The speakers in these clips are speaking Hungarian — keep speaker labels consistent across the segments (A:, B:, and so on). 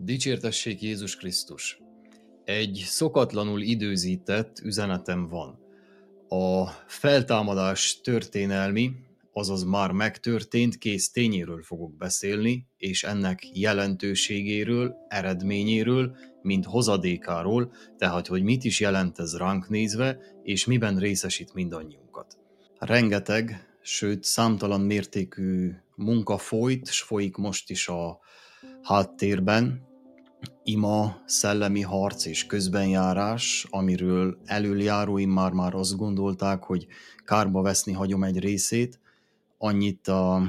A: Dicsértessék Jézus Krisztus! Egy szokatlanul időzített üzenetem van. A feltámadás történelmi, azaz már megtörtént kész tényéről fogok beszélni, és ennek jelentőségéről, eredményéről, mint hozadékáról, tehát hogy mit is jelent ez ránk nézve, és miben részesít mindannyiunkat. Rengeteg, sőt számtalan mértékű munka folyt, s folyik most is a háttérben, ima, szellemi harc és közbenjárás, amiről előjáróim már-már azt gondolták, hogy kárba veszni hagyom egy részét, annyit a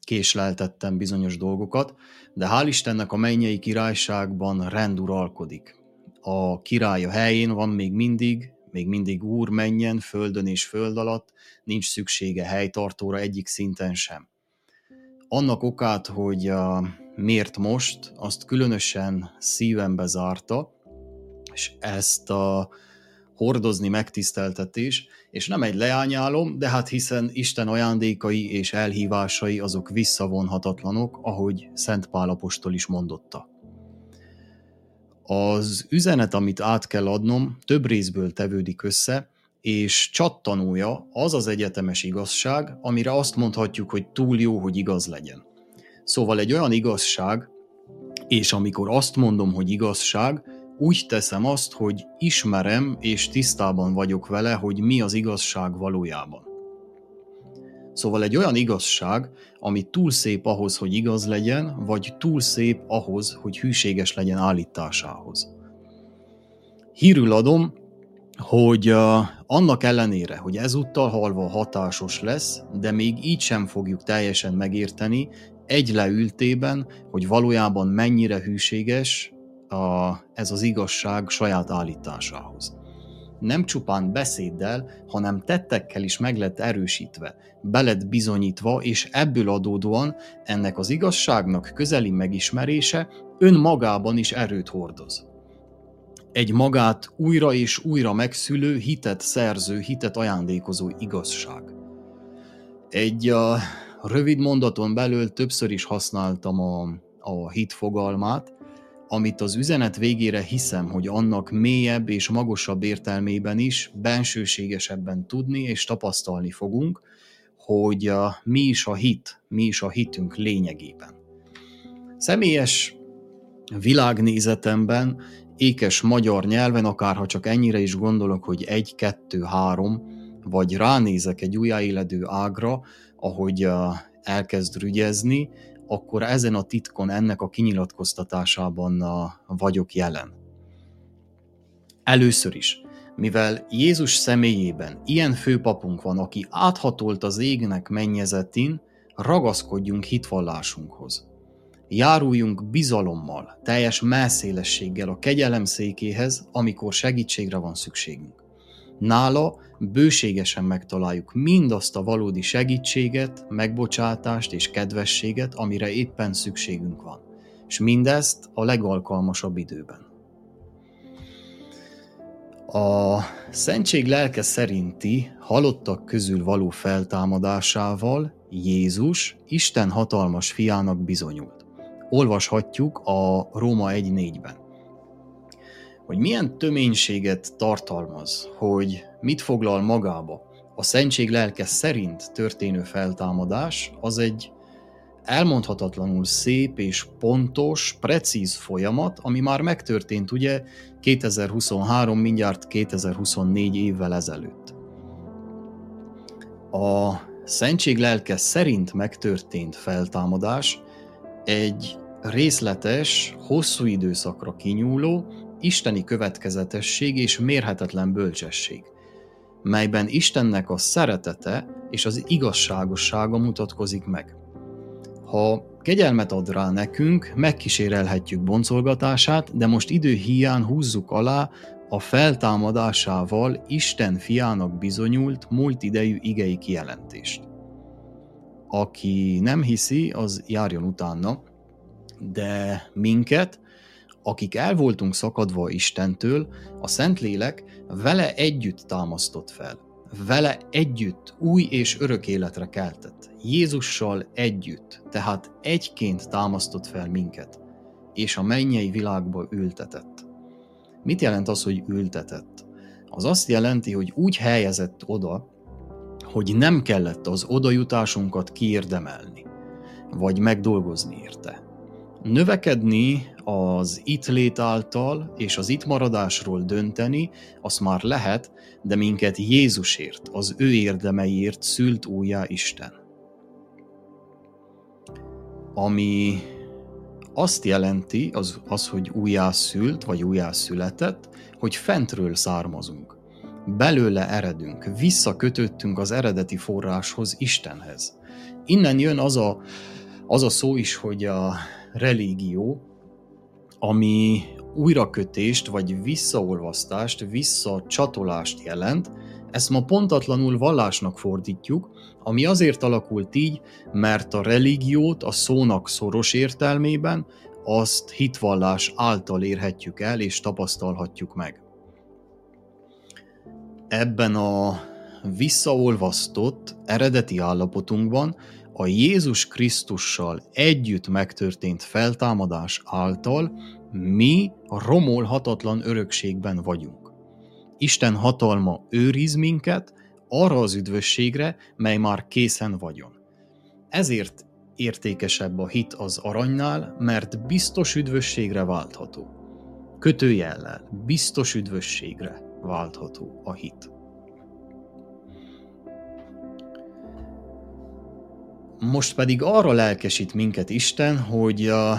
A: késleltettem bizonyos dolgokat, de hál' Istennek a mennyei királyságban rend uralkodik. A király a helyén van még mindig, még mindig úr menjen, földön és föld alatt, nincs szüksége helytartóra egyik szinten sem. Annak okát, hogy a miért most, azt különösen szívembe zárta, és ezt a hordozni megtiszteltetés, és nem egy leányálom, de hát hiszen Isten ajándékai és elhívásai azok visszavonhatatlanok, ahogy Szent Pálapostól is mondotta. Az üzenet, amit át kell adnom, több részből tevődik össze, és csattanója az az egyetemes igazság, amire azt mondhatjuk, hogy túl jó, hogy igaz legyen. Szóval egy olyan igazság, és amikor azt mondom, hogy igazság, úgy teszem azt, hogy ismerem és tisztában vagyok vele, hogy mi az igazság valójában. Szóval egy olyan igazság, ami túl szép ahhoz, hogy igaz legyen, vagy túl szép ahhoz, hogy hűséges legyen állításához. Hírül adom, hogy uh, annak ellenére, hogy ezúttal halva hatásos lesz, de még így sem fogjuk teljesen megérteni, egy leültében, hogy valójában mennyire hűséges a, ez az igazság saját állításához. Nem csupán beszéddel, hanem tettekkel is meg lett erősítve, beled bizonyítva, és ebből adódóan ennek az igazságnak közeli megismerése önmagában is erőt hordoz. Egy magát újra és újra megszülő, hitet szerző, hitet ajándékozó igazság. Egy a rövid mondaton belül többször is használtam a, a hit fogalmát, amit az üzenet végére hiszem, hogy annak mélyebb és magasabb értelmében is bensőségesebben tudni és tapasztalni fogunk, hogy a, mi is a hit, mi is a hitünk lényegében. Személyes világnézetemben, ékes magyar nyelven, akárha csak ennyire is gondolok, hogy egy, kettő, három, vagy ránézek egy újjáéledő ágra, ahogy elkezd rügyezni, akkor ezen a titkon, ennek a kinyilatkoztatásában vagyok jelen. Először is, mivel Jézus személyében ilyen főpapunk van, aki áthatolt az égnek mennyezetén, ragaszkodjunk hitvallásunkhoz. Járuljunk bizalommal, teljes messzélességgel a kegyelem székéhez, amikor segítségre van szükségünk. Nála bőségesen megtaláljuk mindazt a valódi segítséget, megbocsátást és kedvességet, amire éppen szükségünk van. És mindezt a legalkalmasabb időben. A Szentség lelke szerinti halottak közül való feltámadásával Jézus Isten hatalmas fiának bizonyult. Olvashatjuk a Róma 1.4-ben hogy milyen töménységet tartalmaz, hogy mit foglal magába a szentség lelke szerint történő feltámadás, az egy elmondhatatlanul szép és pontos, precíz folyamat, ami már megtörtént ugye 2023, mindjárt 2024 évvel ezelőtt. A szentség lelke szerint megtörtént feltámadás egy részletes, hosszú időszakra kinyúló, isteni következetesség és mérhetetlen bölcsesség, melyben Istennek a szeretete és az igazságossága mutatkozik meg. Ha kegyelmet ad rá nekünk, megkísérelhetjük boncolgatását, de most idő hiány húzzuk alá a feltámadásával Isten fiának bizonyult múlt idejű igei kijelentést. Aki nem hiszi, az járjon utána, de minket, akik el voltunk szakadva Istentől, a Szentlélek vele együtt támasztott fel. Vele együtt új és örök életre keltett. Jézussal együtt, tehát egyként támasztott fel minket. és a mennyei világba ültetett. Mit jelent az, hogy ültetett? Az azt jelenti, hogy úgy helyezett oda, hogy nem kellett az odajutásunkat kiérdemelni, vagy megdolgozni érte. Növekedni az itt lét által és az itt maradásról dönteni, azt már lehet, de minket Jézusért, az ő érdemeiért szült újjá Isten. Ami azt jelenti, az, az hogy újjászült, vagy újjászületett, hogy fentről származunk. Belőle eredünk, visszakötöttünk az eredeti forráshoz, Istenhez. Innen jön az a, az a szó is, hogy a religió, ami újrakötést, vagy visszaolvasztást, visszacsatolást jelent, ezt ma pontatlanul vallásnak fordítjuk, ami azért alakult így, mert a religiót a szónak szoros értelmében azt hitvallás által érhetjük el és tapasztalhatjuk meg. Ebben a visszaolvasztott eredeti állapotunkban a Jézus Krisztussal együtt megtörtént feltámadás által mi a romolhatatlan örökségben vagyunk. Isten hatalma őriz minket arra az üdvösségre, mely már készen vagyon. Ezért értékesebb a hit az aranynál, mert biztos üdvösségre váltható. Kötőjellel, biztos üdvösségre váltható a hit. Most pedig arra lelkesít minket Isten, hogy a,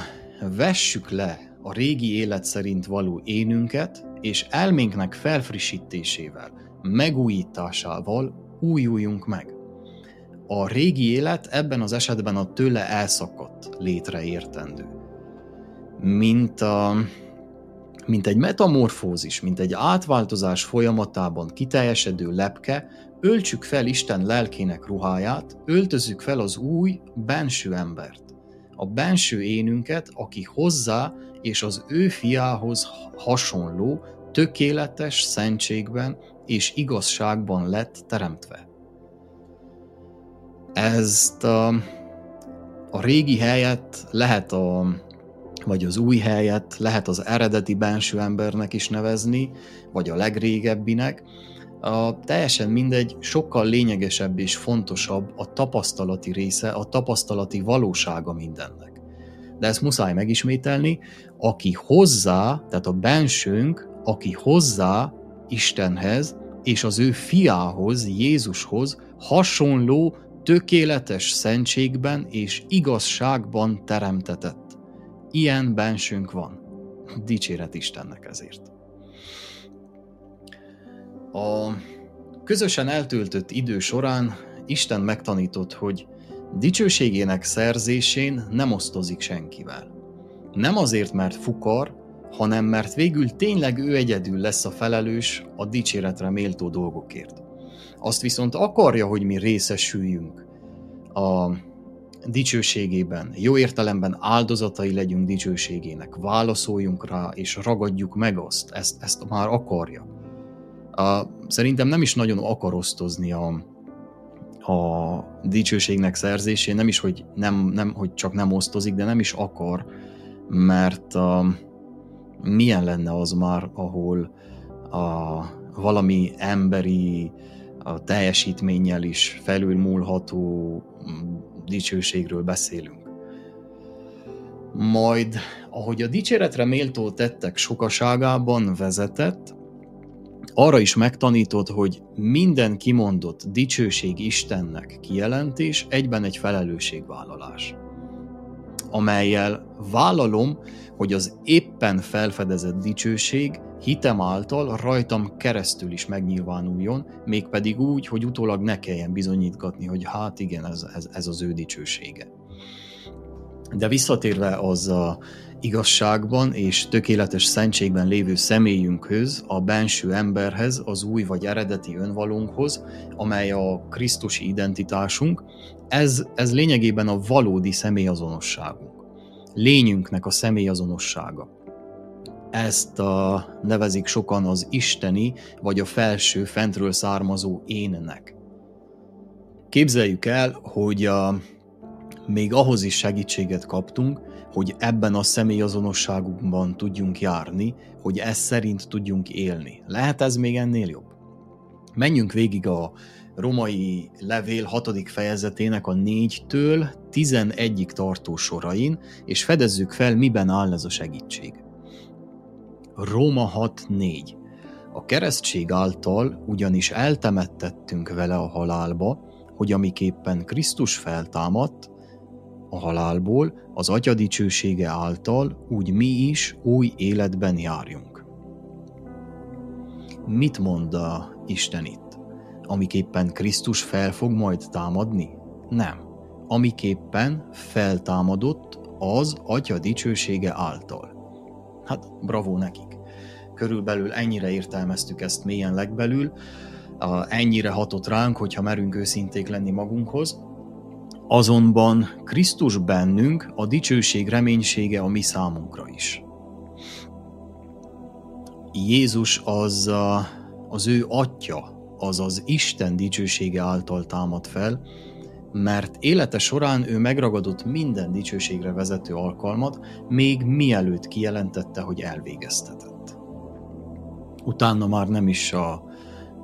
A: vessük le a régi élet szerint való énünket, és elménknek felfrissítésével, megújításával újuljunk meg. A régi élet ebben az esetben a tőle elszakadt létre értendő. Mint, a, mint egy metamorfózis, mint egy átváltozás folyamatában kiteljesedő lepke, öltsük fel Isten lelkének ruháját, öltözzük fel az új, benső embert. A benső énünket, aki hozzá és az ő fiához hasonló, tökéletes szentségben és igazságban lett teremtve. Ezt a, a régi helyet lehet a, vagy az új helyet lehet az eredeti benső embernek is nevezni, vagy a legrégebbinek, a, teljesen mindegy, sokkal lényegesebb és fontosabb a tapasztalati része, a tapasztalati valósága mindennek. De ezt muszáj megismételni, aki hozzá, tehát a bensőnk, aki hozzá Istenhez és az ő fiához, Jézushoz hasonló, tökéletes szentségben és igazságban teremtetett. Ilyen bensőnk van. Dicséret Istennek ezért. A közösen eltöltött idő során Isten megtanított, hogy dicsőségének szerzésén nem osztozik senkivel. Nem azért, mert fukar, hanem mert végül tényleg ő egyedül lesz a felelős a dicséretre méltó dolgokért. Azt viszont akarja, hogy mi részesüljünk a dicsőségében, jó értelemben áldozatai legyünk dicsőségének, válaszoljunk rá és ragadjuk meg azt, ezt, ezt már akarja. A, szerintem nem is nagyon akar osztozni a, a dicsőségnek szerzésén, nem is, hogy, nem, nem, hogy csak nem osztozik, de nem is akar, mert a, milyen lenne az már, ahol a, valami emberi a teljesítménnyel is felülmúlható mm, dicsőségről beszélünk. Majd, ahogy a dicséretre méltó tettek sokaságában vezetett, arra is megtanított, hogy minden kimondott dicsőség Istennek kijelentés egyben egy felelősségvállalás, amelyel vállalom, hogy az éppen felfedezett dicsőség hitem által rajtam keresztül is megnyilvánuljon, mégpedig úgy, hogy utólag ne kelljen bizonyítgatni, hogy hát igen, ez, ez, ez az ő dicsősége. De visszatérve az a igazságban és tökéletes szentségben lévő személyünkhöz, a benső emberhez, az új vagy eredeti önvalónkhoz, amely a Krisztusi identitásunk, ez, ez lényegében a valódi személyazonosságunk. Lényünknek a személyazonossága. Ezt a, nevezik sokan az isteni vagy a felső fentről származó énnek. Képzeljük el, hogy a, még ahhoz is segítséget kaptunk, hogy ebben a személyazonosságunkban tudjunk járni, hogy ez szerint tudjunk élni. Lehet ez még ennél jobb? Menjünk végig a romai levél 6. fejezetének a 4-től 11-ig tartó sorain, és fedezzük fel, miben áll ez a segítség. Róma 6.4 A keresztség által ugyanis eltemettettünk vele a halálba, hogy amiképpen Krisztus feltámadt, a halálból, az Atya dicsősége által, úgy mi is új életben járjunk. Mit mond a Isten itt? Amiképpen Krisztus fel fog majd támadni? Nem. Amiképpen feltámadott az Atya dicsősége által. Hát bravo nekik. Körülbelül ennyire értelmeztük ezt mélyen legbelül, ennyire hatott ránk, hogyha merünk őszinték lenni magunkhoz, Azonban Krisztus bennünk a dicsőség reménysége a mi számunkra is. Jézus az az ő atya, az Isten dicsősége által támad fel, mert élete során ő megragadott minden dicsőségre vezető alkalmat, még mielőtt kijelentette, hogy elvégeztetett. Utána már nem is a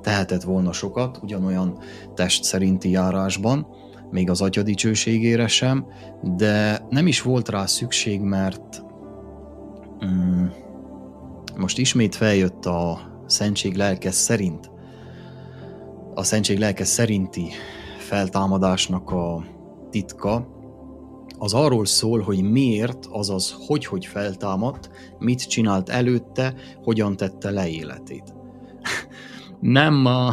A: tehetett volna sokat, ugyanolyan test szerinti járásban, még az atya dicsőségére sem, de nem is volt rá szükség, mert mm, most ismét feljött a szentség lelke szerint, a szentség lelke szerinti feltámadásnak a titka, az arról szól, hogy miért, azaz hogy-hogy feltámadt, mit csinált előtte, hogyan tette le életét. nem a,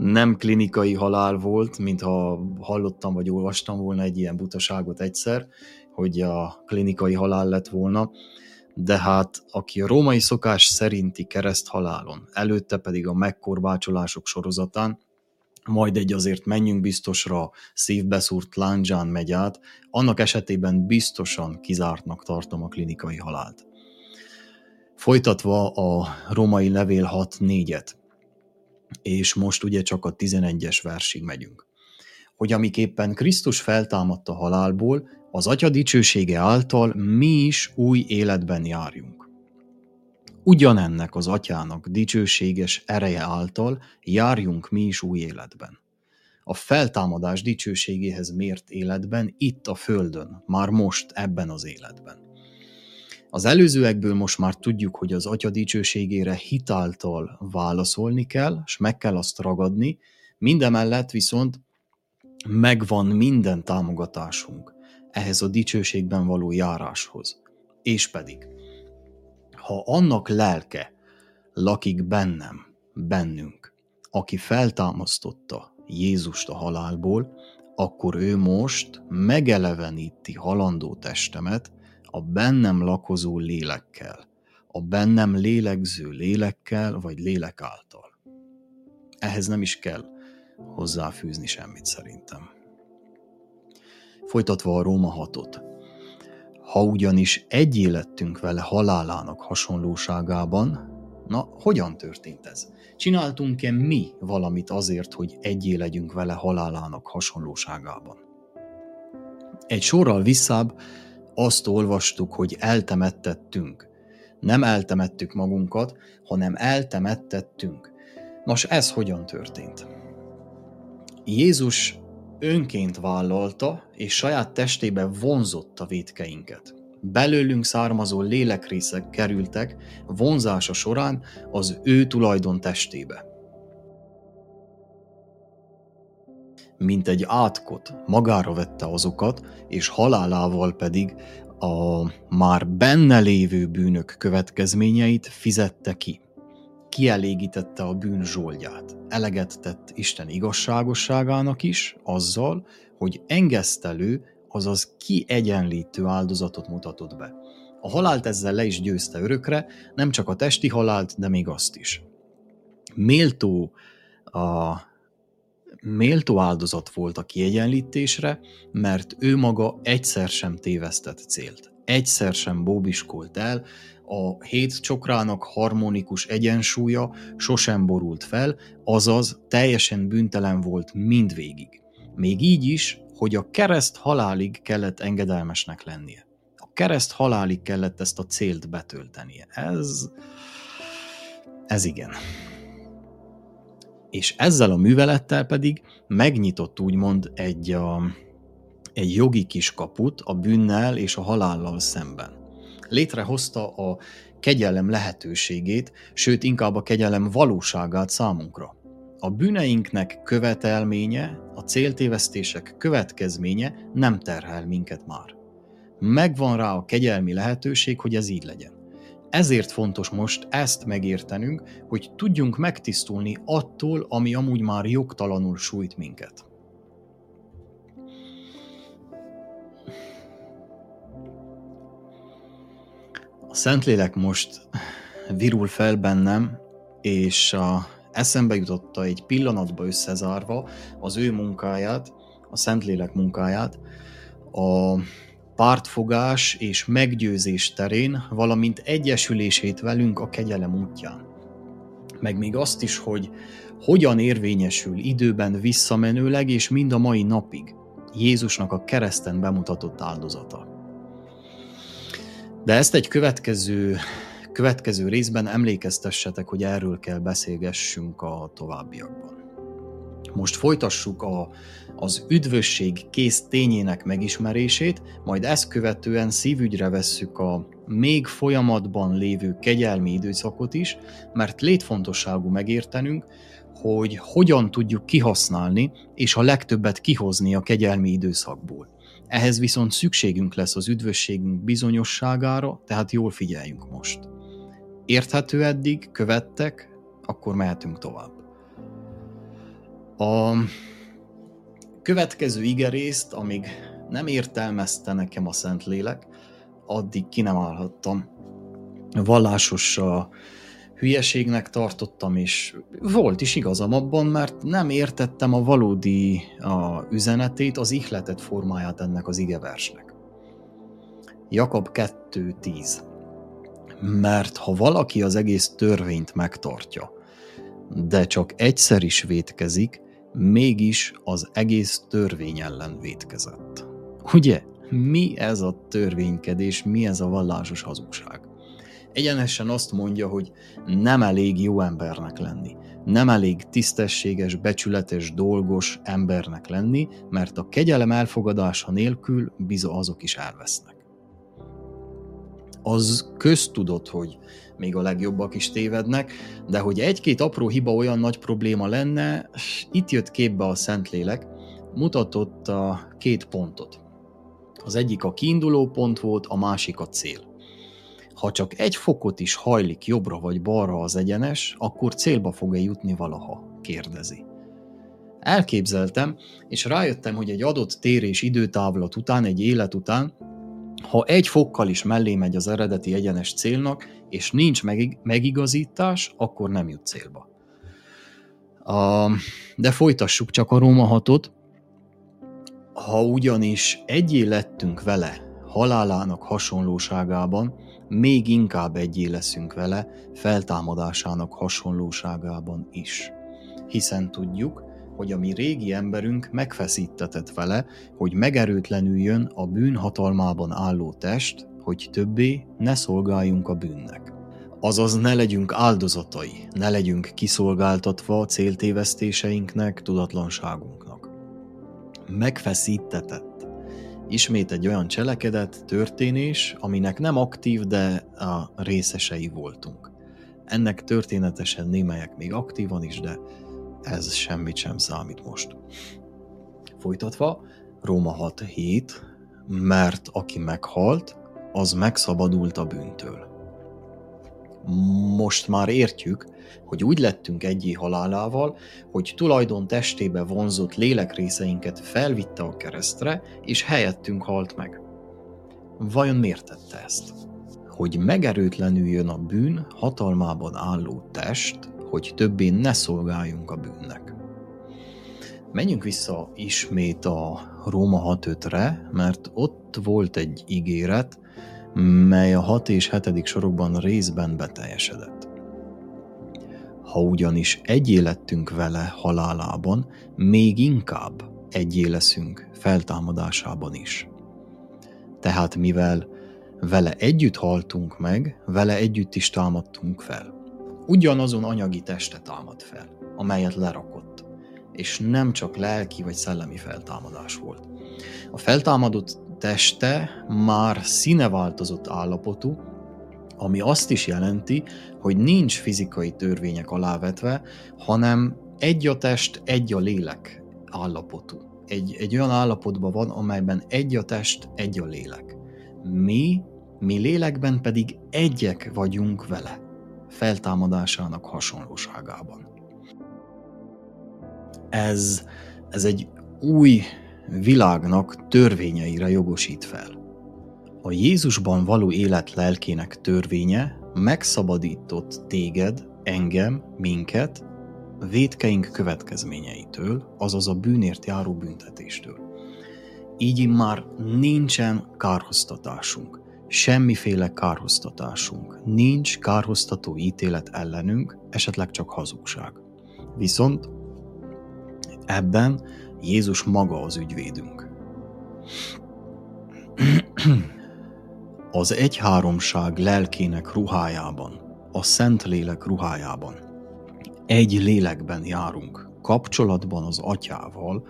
A: nem klinikai halál volt, mintha hallottam vagy olvastam volna egy ilyen butaságot egyszer, hogy a klinikai halál lett volna, de hát aki a római szokás szerinti kereszt halálon, előtte pedig a megkorbácsolások sorozatán, majd egy azért menjünk biztosra szívbeszúrt láncsán megy át, annak esetében biztosan kizártnak tartom a klinikai halált. Folytatva a római levél 6.4-et és most ugye csak a 11-es versig megyünk. Hogy amiképpen Krisztus feltámadt a halálból, az Atya dicsősége által mi is új életben járjunk. Ugyanennek az Atyának dicsőséges ereje által járjunk mi is új életben. A feltámadás dicsőségéhez mért életben, itt a Földön, már most ebben az életben. Az előzőekből most már tudjuk, hogy az Atya dicsőségére hitáltal válaszolni kell, és meg kell azt ragadni, mindemellett viszont megvan minden támogatásunk ehhez a dicsőségben való járáshoz. És pedig, ha annak lelke lakik bennem, bennünk, aki feltámasztotta Jézust a halálból, akkor ő most megeleveníti halandó testemet, a bennem lakozó lélekkel, a bennem lélegző lélekkel vagy lélek által. Ehhez nem is kell hozzáfűzni semmit szerintem. Folytatva a Róma hatot. Ha ugyanis egy élettünk vele halálának hasonlóságában, na, hogyan történt ez? Csináltunk-e mi valamit azért, hogy egyé legyünk vele halálának hasonlóságában? Egy sorral visszább azt olvastuk, hogy eltemettettünk. Nem eltemettük magunkat, hanem eltemettettünk. Nos, ez hogyan történt? Jézus önként vállalta, és saját testébe vonzotta védkeinket. Belőlünk származó lélekrészek kerültek vonzása során az ő tulajdon testébe. Mint egy átkot magára vette azokat, és halálával pedig a már benne lévő bűnök következményeit fizette ki. Kielégítette a bűn zsoldját. Eleget tett Isten igazságosságának is, azzal, hogy engesztelő, azaz kiegyenlítő áldozatot mutatott be. A halált ezzel le is győzte örökre, nem csak a testi halált, de még azt is. Méltó a méltó áldozat volt a kiegyenlítésre, mert ő maga egyszer sem tévesztett célt. Egyszer sem bóbiskolt el, a hét csokrának harmonikus egyensúlya sosem borult fel, azaz teljesen büntelen volt mindvégig. Még így is hogy a kereszt halálig kellett engedelmesnek lennie. A kereszt halálig kellett ezt a célt betöltenie. Ez, ez igen. És ezzel a művelettel pedig megnyitott úgymond egy, a, egy jogi kis kaput a bűnnel és a halállal szemben. Létrehozta a kegyelem lehetőségét, sőt inkább a kegyelem valóságát számunkra. A bűneinknek követelménye, a céltévesztések következménye nem terhel minket már. Megvan rá a kegyelmi lehetőség, hogy ez így legyen. Ezért fontos most ezt megértenünk, hogy tudjunk megtisztulni attól, ami amúgy már jogtalanul sújt minket. A Szentlélek most virul fel bennem, és a eszembe jutotta egy pillanatba összezárva az ő munkáját, a Szentlélek munkáját, a pártfogás és meggyőzés terén, valamint egyesülését velünk a kegyelem útján. Meg még azt is, hogy hogyan érvényesül időben visszamenőleg és mind a mai napig Jézusnak a kereszten bemutatott áldozata. De ezt egy következő, következő részben emlékeztessetek, hogy erről kell beszélgessünk a továbbiakban. Most folytassuk a, az üdvösség kész tényének megismerését, majd ezt követően szívügyre vesszük a még folyamatban lévő kegyelmi időszakot is, mert létfontosságú megértenünk, hogy hogyan tudjuk kihasználni és a legtöbbet kihozni a kegyelmi időszakból. Ehhez viszont szükségünk lesz az üdvösségünk bizonyosságára, tehát jól figyeljünk most. Érthető eddig, követtek, akkor mehetünk tovább. A következő igerészt, amíg nem értelmezte nekem a Szentlélek, addig ki nem állhattam. Vallásos a hülyeségnek tartottam, és volt is igazam abban, mert nem értettem a valódi a üzenetét, az ihletet formáját ennek az igeversnek. Jakab 2.10 Mert ha valaki az egész törvényt megtartja, de csak egyszer is vétkezik, mégis az egész törvény ellen vétkezett. Ugye? Mi ez a törvénykedés, mi ez a vallásos hazugság? Egyenesen azt mondja, hogy nem elég jó embernek lenni, nem elég tisztességes, becsületes, dolgos embernek lenni, mert a kegyelem elfogadása nélkül biza azok is elvesznek. Az köztudott, hogy még a legjobbak is tévednek, de hogy egy-két apró hiba olyan nagy probléma lenne, itt jött képbe a Szentlélek, mutatott a két pontot. Az egyik a kiinduló pont volt, a másik a cél. Ha csak egy fokot is hajlik jobbra vagy balra az egyenes, akkor célba fog-e jutni valaha? kérdezi. Elképzeltem, és rájöttem, hogy egy adott térés időtávlat után, egy élet után ha egy fokkal is mellé megy az eredeti egyenes célnak, és nincs megigazítás, akkor nem jut célba. A, de folytassuk csak a Róma 6-ot. Ha ugyanis egyé lettünk vele halálának hasonlóságában, még inkább egyé leszünk vele feltámadásának hasonlóságában is. Hiszen tudjuk, hogy a mi régi emberünk megfeszítetett vele, hogy megerőtlenüljön a bűn hatalmában álló test, hogy többé ne szolgáljunk a bűnnek. Azaz ne legyünk áldozatai, ne legyünk kiszolgáltatva céltévesztéseinknek, tudatlanságunknak. Megfeszítetett. Ismét egy olyan cselekedet, történés, aminek nem aktív, de a részesei voltunk. Ennek történetesen némelyek még aktívan is, de ez semmit sem számít most. Folytatva, Róma 6.7, mert aki meghalt, az megszabadult a bűntől. Most már értjük, hogy úgy lettünk egyé halálával, hogy tulajdon testébe vonzott lélekrészeinket felvitte a keresztre, és helyettünk halt meg. Vajon miért tette ezt? Hogy megerőtlenül jön a bűn hatalmában álló test, hogy többé ne szolgáljunk a bűnnek. Menjünk vissza ismét a Róma 6.5-re, mert ott volt egy ígéret, mely a 6 és 7. sorokban részben beteljesedett. Ha ugyanis egyé lettünk vele halálában, még inkább egyé leszünk feltámadásában is. Tehát mivel vele együtt haltunk meg, vele együtt is támadtunk fel. Ugyanazon anyagi teste támad fel, amelyet lerakott, és nem csak lelki vagy szellemi feltámadás volt. A feltámadott teste már színeváltozott állapotú, ami azt is jelenti, hogy nincs fizikai törvények alávetve, hanem egy a test, egy a lélek állapotú. Egy, egy olyan állapotban van, amelyben egy a test, egy a lélek. Mi, mi lélekben pedig egyek vagyunk vele, feltámadásának hasonlóságában. Ez, ez egy új világnak törvényeire jogosít fel. A Jézusban való élet lelkének törvénye megszabadított téged, engem, minket, védkeink következményeitől, azaz a bűnért járó büntetéstől. Így már nincsen kárhoztatásunk, semmiféle kárhoztatásunk, nincs kárhoztató ítélet ellenünk, esetleg csak hazugság. Viszont ebben Jézus maga az ügyvédünk. Az egyháromság lelkének ruhájában, a Szentlélek ruhájában, egy lélekben járunk, kapcsolatban az atyával,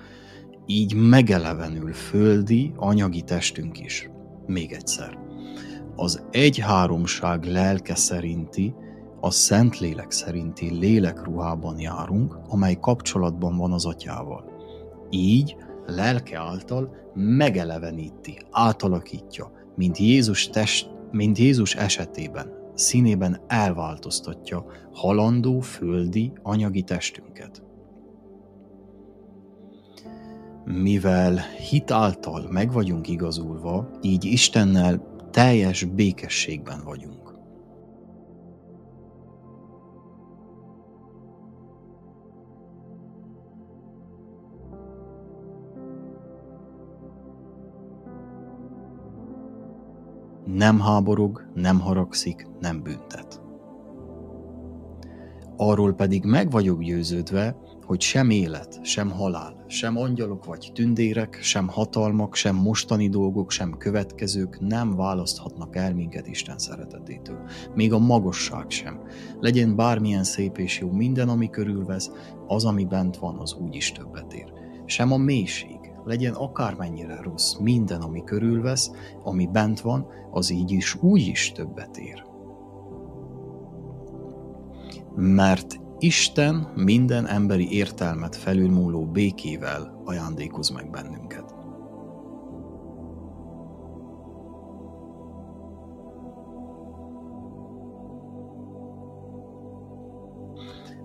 A: így megelevenül földi, anyagi testünk is. Még egyszer. Az egyháromság lelke szerinti, a Szentlélek szerinti lélekruhában járunk, amely kapcsolatban van az atyával. Így lelke által megeleveníti, átalakítja, mint Jézus, test, mint Jézus esetében, színében elváltoztatja halandó, földi, anyagi testünket. Mivel hit által meg vagyunk igazulva, így Istennel teljes békességben vagyunk. nem háborog, nem haragszik, nem büntet. Arról pedig meg vagyok győződve, hogy sem élet, sem halál, sem angyalok vagy tündérek, sem hatalmak, sem mostani dolgok, sem következők nem választhatnak el minket Isten szeretetétől. Még a magasság sem. Legyen bármilyen szép és jó minden, ami körülvesz, az, ami bent van, az úgyis többet ér. Sem a mélység, legyen akármennyire rossz, minden, ami körülvesz, ami bent van, az így is úgy is többet ér. Mert Isten minden emberi értelmet felülmúló békével ajándékoz meg bennünket.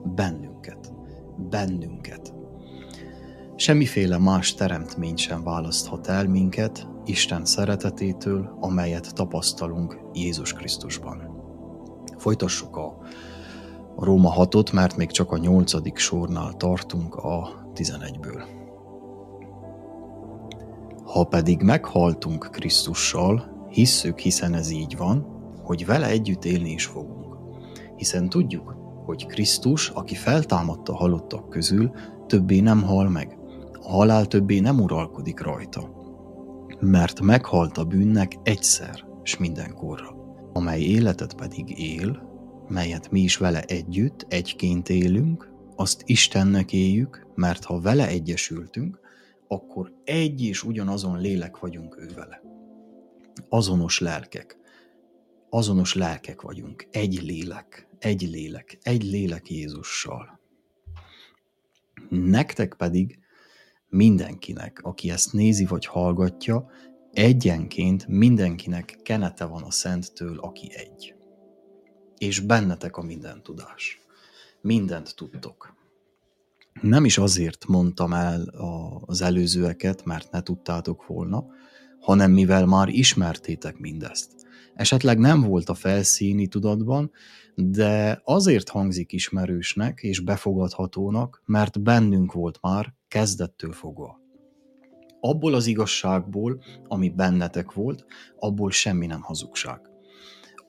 A: Bennünket. Bennünket. Semmiféle más teremtmény sem választhat el minket Isten szeretetétől, amelyet tapasztalunk Jézus Krisztusban. Folytassuk a Róma 6-ot, mert még csak a nyolcadik sornál tartunk a 11-ből. Ha pedig meghaltunk Krisztussal, hisszük, hiszen ez így van, hogy vele együtt élni is fogunk. Hiszen tudjuk, hogy Krisztus, aki feltámadta halottak közül, többé nem hal meg, a halál többé nem uralkodik rajta, mert meghalt a bűnnek egyszer s mindenkorra, amely életet pedig él, melyet mi is vele együtt, egyként élünk, azt Istennek éljük, mert ha vele egyesültünk, akkor egy és ugyanazon lélek vagyunk ő vele. Azonos lelkek. Azonos lelkek vagyunk. Egy lélek. Egy lélek. Egy lélek Jézussal. Nektek pedig mindenkinek, aki ezt nézi vagy hallgatja, egyenként mindenkinek kenete van a Szenttől, aki egy. És bennetek a minden tudás. Mindent tudtok. Nem is azért mondtam el az előzőeket, mert ne tudtátok volna, hanem mivel már ismertétek mindezt. Esetleg nem volt a felszíni tudatban, de azért hangzik ismerősnek és befogadhatónak, mert bennünk volt már kezdettől fogva. Abból az igazságból, ami bennetek volt, abból semmi nem hazugság.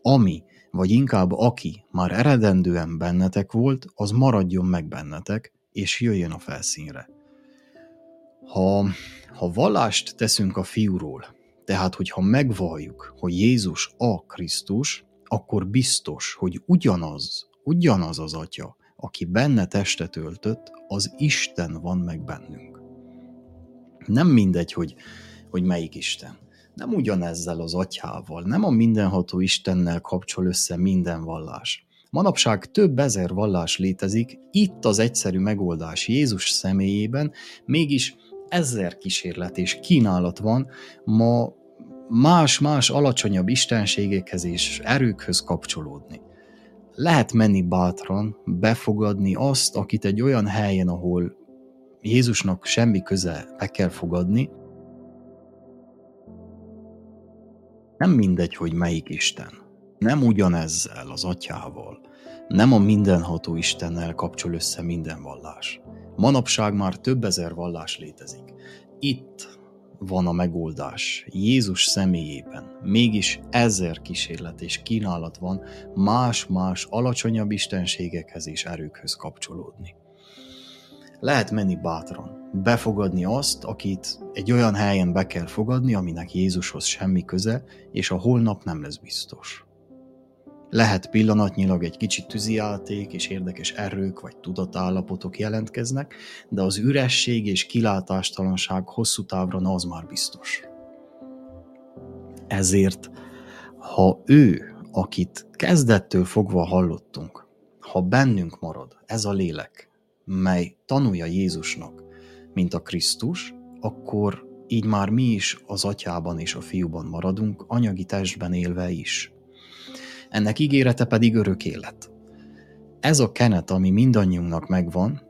A: Ami vagy inkább aki már eredendően bennetek volt, az maradjon meg bennetek, és jöjjön a felszínre. Ha, ha vallást teszünk a fiúról, tehát hogyha megvalljuk, hogy Jézus a Krisztus, akkor biztos, hogy ugyanaz, ugyanaz az Atya, aki benne testet öltött, az Isten van meg bennünk. Nem mindegy, hogy, hogy melyik Isten. Nem ugyanezzel az atyával, nem a mindenható Istennel kapcsol össze minden vallás. Manapság több ezer vallás létezik, itt az egyszerű megoldás Jézus személyében, mégis ezer kísérlet és kínálat van ma más-más alacsonyabb istenségekhez és erőkhöz kapcsolódni. Lehet menni bátran, befogadni azt, akit egy olyan helyen, ahol Jézusnak semmi köze, be kell fogadni. Nem mindegy, hogy melyik Isten. Nem ugyanezzel az atyával. Nem a mindenható Istennel kapcsol össze minden vallás. Manapság már több ezer vallás létezik. Itt van a megoldás Jézus személyében. Mégis ezer kísérlet és kínálat van más-más alacsonyabb istenségekhez és erőkhöz kapcsolódni. Lehet menni bátran, befogadni azt, akit egy olyan helyen be kell fogadni, aminek Jézushoz semmi köze, és a holnap nem lesz biztos. Lehet pillanatnyilag egy kicsit tűzijáték és érdekes erők vagy tudatállapotok jelentkeznek, de az üresség és kilátástalanság hosszú távra az már biztos. Ezért, ha ő, akit kezdettől fogva hallottunk, ha bennünk marad ez a lélek, mely tanulja Jézusnak, mint a Krisztus, akkor így már mi is az atyában és a fiúban maradunk, anyagi testben élve is ennek ígérete pedig örök élet. Ez a kenet, ami mindannyiunknak megvan,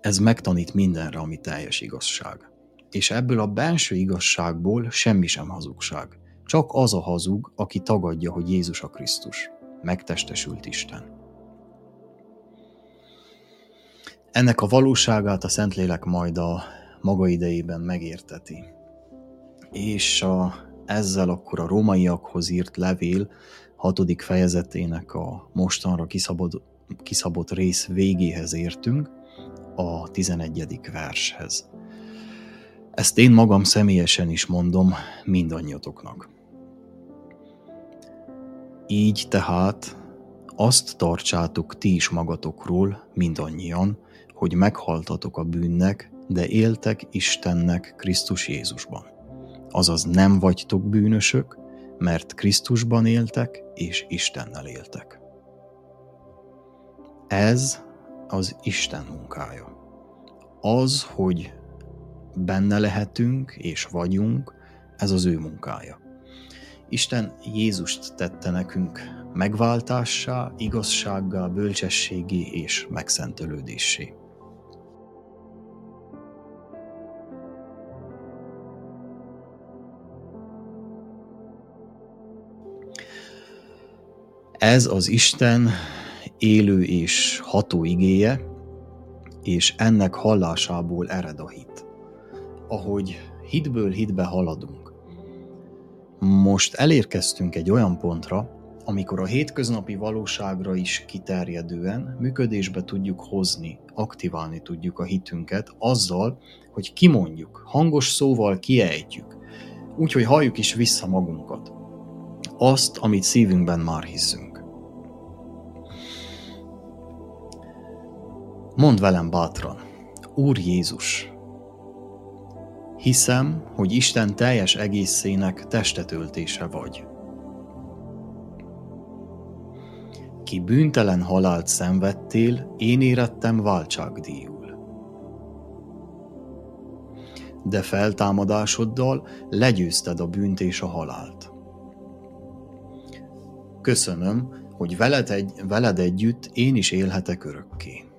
A: ez megtanít mindenre, ami teljes igazság. És ebből a belső igazságból semmi sem hazugság. Csak az a hazug, aki tagadja, hogy Jézus a Krisztus, megtestesült Isten. Ennek a valóságát a Szentlélek majd a maga idejében megérteti. És a, ezzel akkor a rómaiakhoz írt levél hatodik fejezetének a mostanra kiszabod, kiszabott rész végéhez értünk, a tizenegyedik vershez. Ezt én magam személyesen is mondom mindannyiatoknak. Így tehát azt tartsátok ti is magatokról, mindannyian, hogy meghaltatok a bűnnek, de éltek Istennek Krisztus Jézusban. Azaz nem vagytok bűnösök, mert Krisztusban éltek és Istennel éltek. Ez az Isten munkája. Az, hogy benne lehetünk és vagyunk, ez az ő munkája. Isten Jézust tette nekünk megváltássá, igazsággá, bölcsességi és megszentelődésé. Ez az Isten élő és ható igéje, és ennek hallásából ered a hit. Ahogy hitből hitbe haladunk. Most elérkeztünk egy olyan pontra, amikor a hétköznapi valóságra is kiterjedően működésbe tudjuk hozni, aktiválni tudjuk a hitünket azzal, hogy kimondjuk, hangos szóval kiejtjük, úgyhogy halljuk is vissza magunkat. Azt, amit szívünkben már hiszünk. Mondd velem bátran, Úr Jézus, hiszem, hogy Isten teljes egészének testetöltése vagy. Ki bűntelen halált szenvedtél, én érettem váltságdíjul. De feltámadásoddal legyőzted a bűnt és a halált. Köszönöm, hogy veled, egy, veled együtt én is élhetek örökké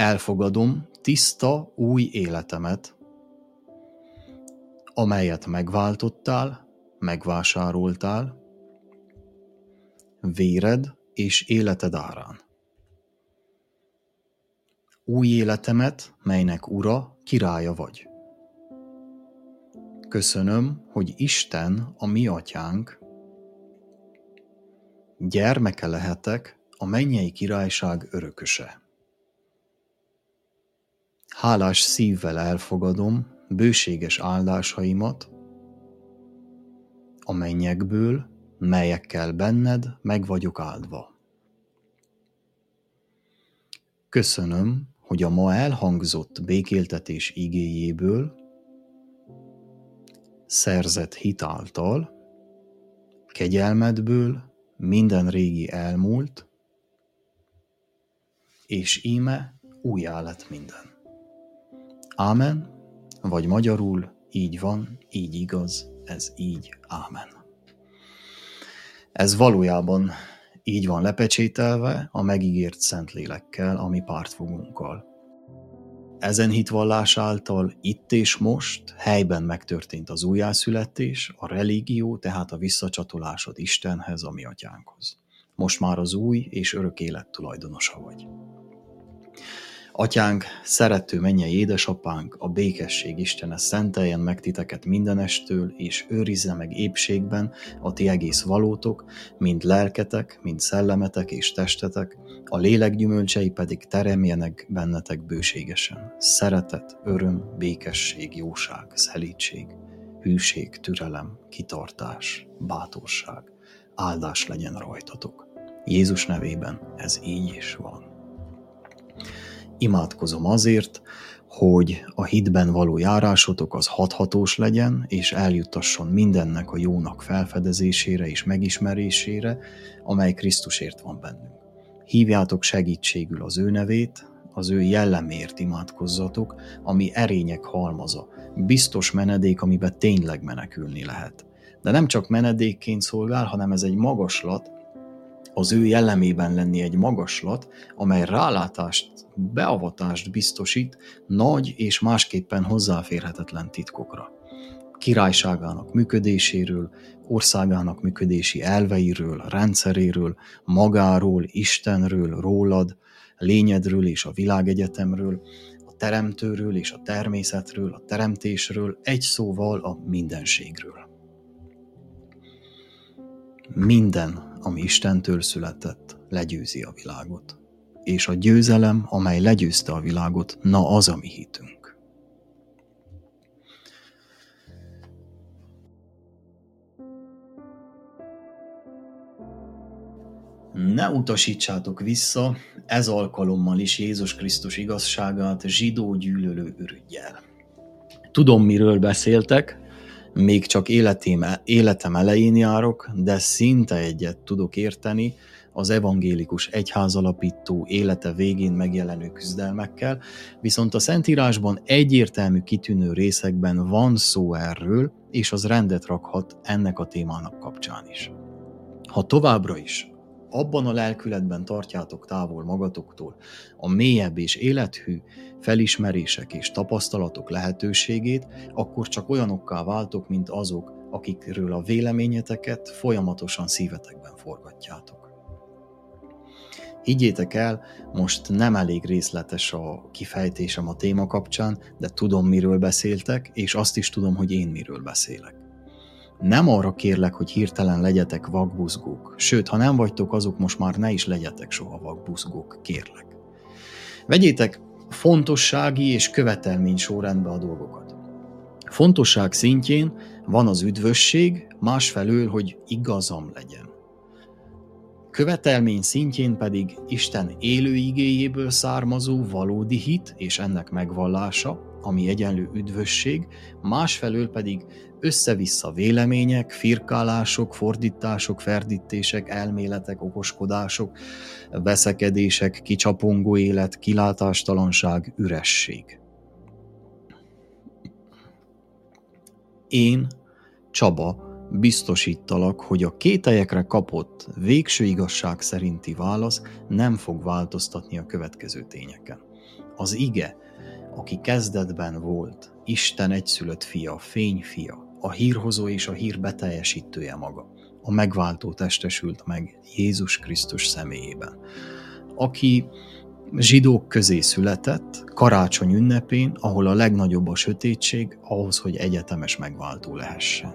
A: elfogadom tiszta új életemet, amelyet megváltottál, megvásároltál, véred és életed árán. Új életemet, melynek ura, királya vagy. Köszönöm, hogy Isten, a mi atyánk, gyermeke lehetek a mennyei királyság örököse. Hálás szívvel elfogadom bőséges áldásaimat a mennyekből, melyekkel benned meg vagyok áldva. Köszönöm, hogy a ma elhangzott békéltetés igéjéből szerzett hitáltal, kegyelmedből minden régi elmúlt, és íme újjá lett minden. Ámen, vagy magyarul így van, így igaz, ez így, ámen. Ez valójában így van lepecsételve a megígért Szentlélekkel, ami pártfogunkkal. Ezen hitvallás által itt és most helyben megtörtént az újjászületés, a religió, tehát a visszacsatolásod Istenhez, a mi atyánkhoz. Most már az új és örök élet tulajdonosa vagy. Atyánk, szerető mennyei édesapánk, a békesség Istene szenteljen meg titeket mindenestől, és őrizze meg épségben a ti egész valótok, mind lelketek, mind szellemetek és testetek, a lélek gyümölcsei pedig teremjenek bennetek bőségesen. Szeretet, öröm, békesség, jóság, szelítség, hűség, türelem, kitartás, bátorság, áldás legyen rajtatok. Jézus nevében ez így is van imádkozom azért, hogy a hitben való járásotok az hathatós legyen, és eljuttasson mindennek a jónak felfedezésére és megismerésére, amely Krisztusért van bennünk. Hívjátok segítségül az ő nevét, az ő jellemért imádkozzatok, ami erények halmaza, biztos menedék, amiben tényleg menekülni lehet. De nem csak menedékként szolgál, hanem ez egy magaslat, az ő jellemében lenni egy magaslat, amely rálátást, beavatást biztosít nagy és másképpen hozzáférhetetlen titkokra. Királyságának működéséről, országának működési elveiről, rendszeréről, magáról, Istenről, rólad, lényedről és a világegyetemről, a teremtőről és a természetről, a teremtésről, egy szóval a mindenségről. Minden ami Istentől született, legyőzi a világot. És a győzelem, amely legyőzte a világot, na az a mi hitünk. Ne utasítsátok vissza ez alkalommal is Jézus Krisztus igazságát zsidó gyűlölő ürügyjel. Tudom, miről beszéltek, még csak életém, életem elején járok, de szinte egyet tudok érteni az evangélikus egyházalapító élete végén megjelenő küzdelmekkel, viszont a Szentírásban egyértelmű kitűnő részekben van szó erről, és az rendet rakhat ennek a témának kapcsán is. Ha továbbra is abban a lelkületben tartjátok távol magatoktól a mélyebb és élethű felismerések és tapasztalatok lehetőségét, akkor csak olyanokká váltok, mint azok, akikről a véleményeteket folyamatosan szívetekben forgatjátok. Higgyétek el, most nem elég részletes a kifejtésem a téma kapcsán, de tudom, miről beszéltek, és azt is tudom, hogy én miről beszélek. Nem arra kérlek, hogy hirtelen legyetek vakbuzgók, sőt, ha nem vagytok azok, most már ne is legyetek soha vakbuzgók, kérlek. Vegyétek fontossági és követelmény sorrendbe a dolgokat. Fontosság szintjén van az üdvösség, másfelől, hogy igazam legyen. Követelmény szintjén pedig Isten élő igéjéből származó valódi hit és ennek megvallása, ami egyenlő üdvösség, másfelől pedig össze-vissza vélemények, firkálások, fordítások, ferdítések, elméletek, okoskodások, veszekedések, kicsapongó élet, kilátástalanság, üresség. Én, Csaba, biztosítalak, hogy a kételyekre kapott végső igazság szerinti válasz nem fog változtatni a következő tényeken. Az ige, aki kezdetben volt, Isten egyszülött fia, fényfia, a hírhozó és a hír beteljesítője maga. A megváltó testesült meg Jézus Krisztus személyében, aki zsidók közé született, karácsony ünnepén, ahol a legnagyobb a sötétség, ahhoz, hogy egyetemes megváltó lehessen.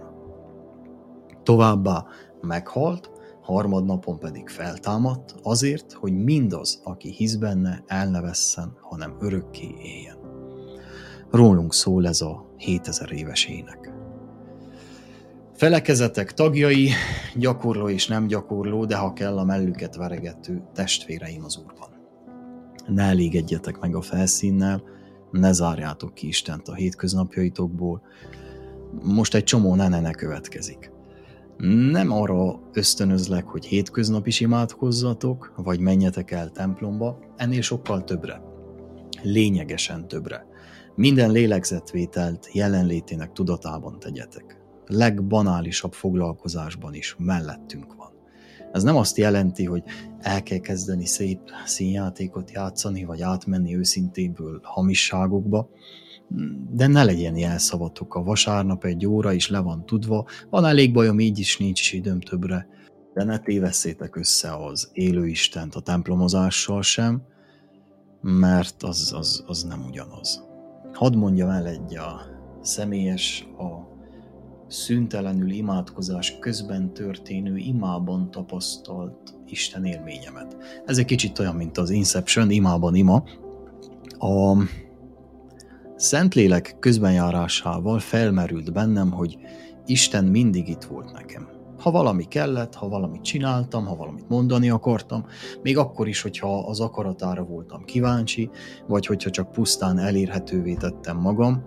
A: Továbbá meghalt, harmadnapon pedig feltámadt, azért, hogy mindaz, aki hisz benne, el ne vesszen, hanem örökké éljen. Rólunk szól ez a 7000 éves ének. Felekezetek tagjai, gyakorló és nem gyakorló, de ha kell a mellüket veregető testvéreim az Úrban. Ne elégedjetek meg a felszínnel, ne zárjátok ki Istent a hétköznapjaitokból. Most egy csomó ne következik. Nem arra ösztönözlek, hogy hétköznap is imádkozzatok, vagy menjetek el templomba, ennél sokkal többre. Lényegesen többre. Minden lélegzetvételt jelenlétének tudatában tegyetek. Legbanálisabb foglalkozásban is mellettünk van. Ez nem azt jelenti, hogy el kell kezdeni szép színjátékot játszani, vagy átmenni őszintéből hamisságokba, de ne legyen jelszavatok. A vasárnap egy óra is le van tudva, van elég bajom, így is nincs is időm többre, de ne tévesszétek össze az élő Istent a templomozással sem, mert az, az, az nem ugyanaz. Hadd mondjam el egy a személyes, a szüntelenül imádkozás közben történő imában tapasztalt Isten élményemet. Ez egy kicsit olyan, mint az Inception, imában ima. A Szentlélek közbenjárásával felmerült bennem, hogy Isten mindig itt volt nekem. Ha valami kellett, ha valamit csináltam, ha valamit mondani akartam, még akkor is, hogyha az akaratára voltam kíváncsi, vagy hogyha csak pusztán elérhetővé tettem magam,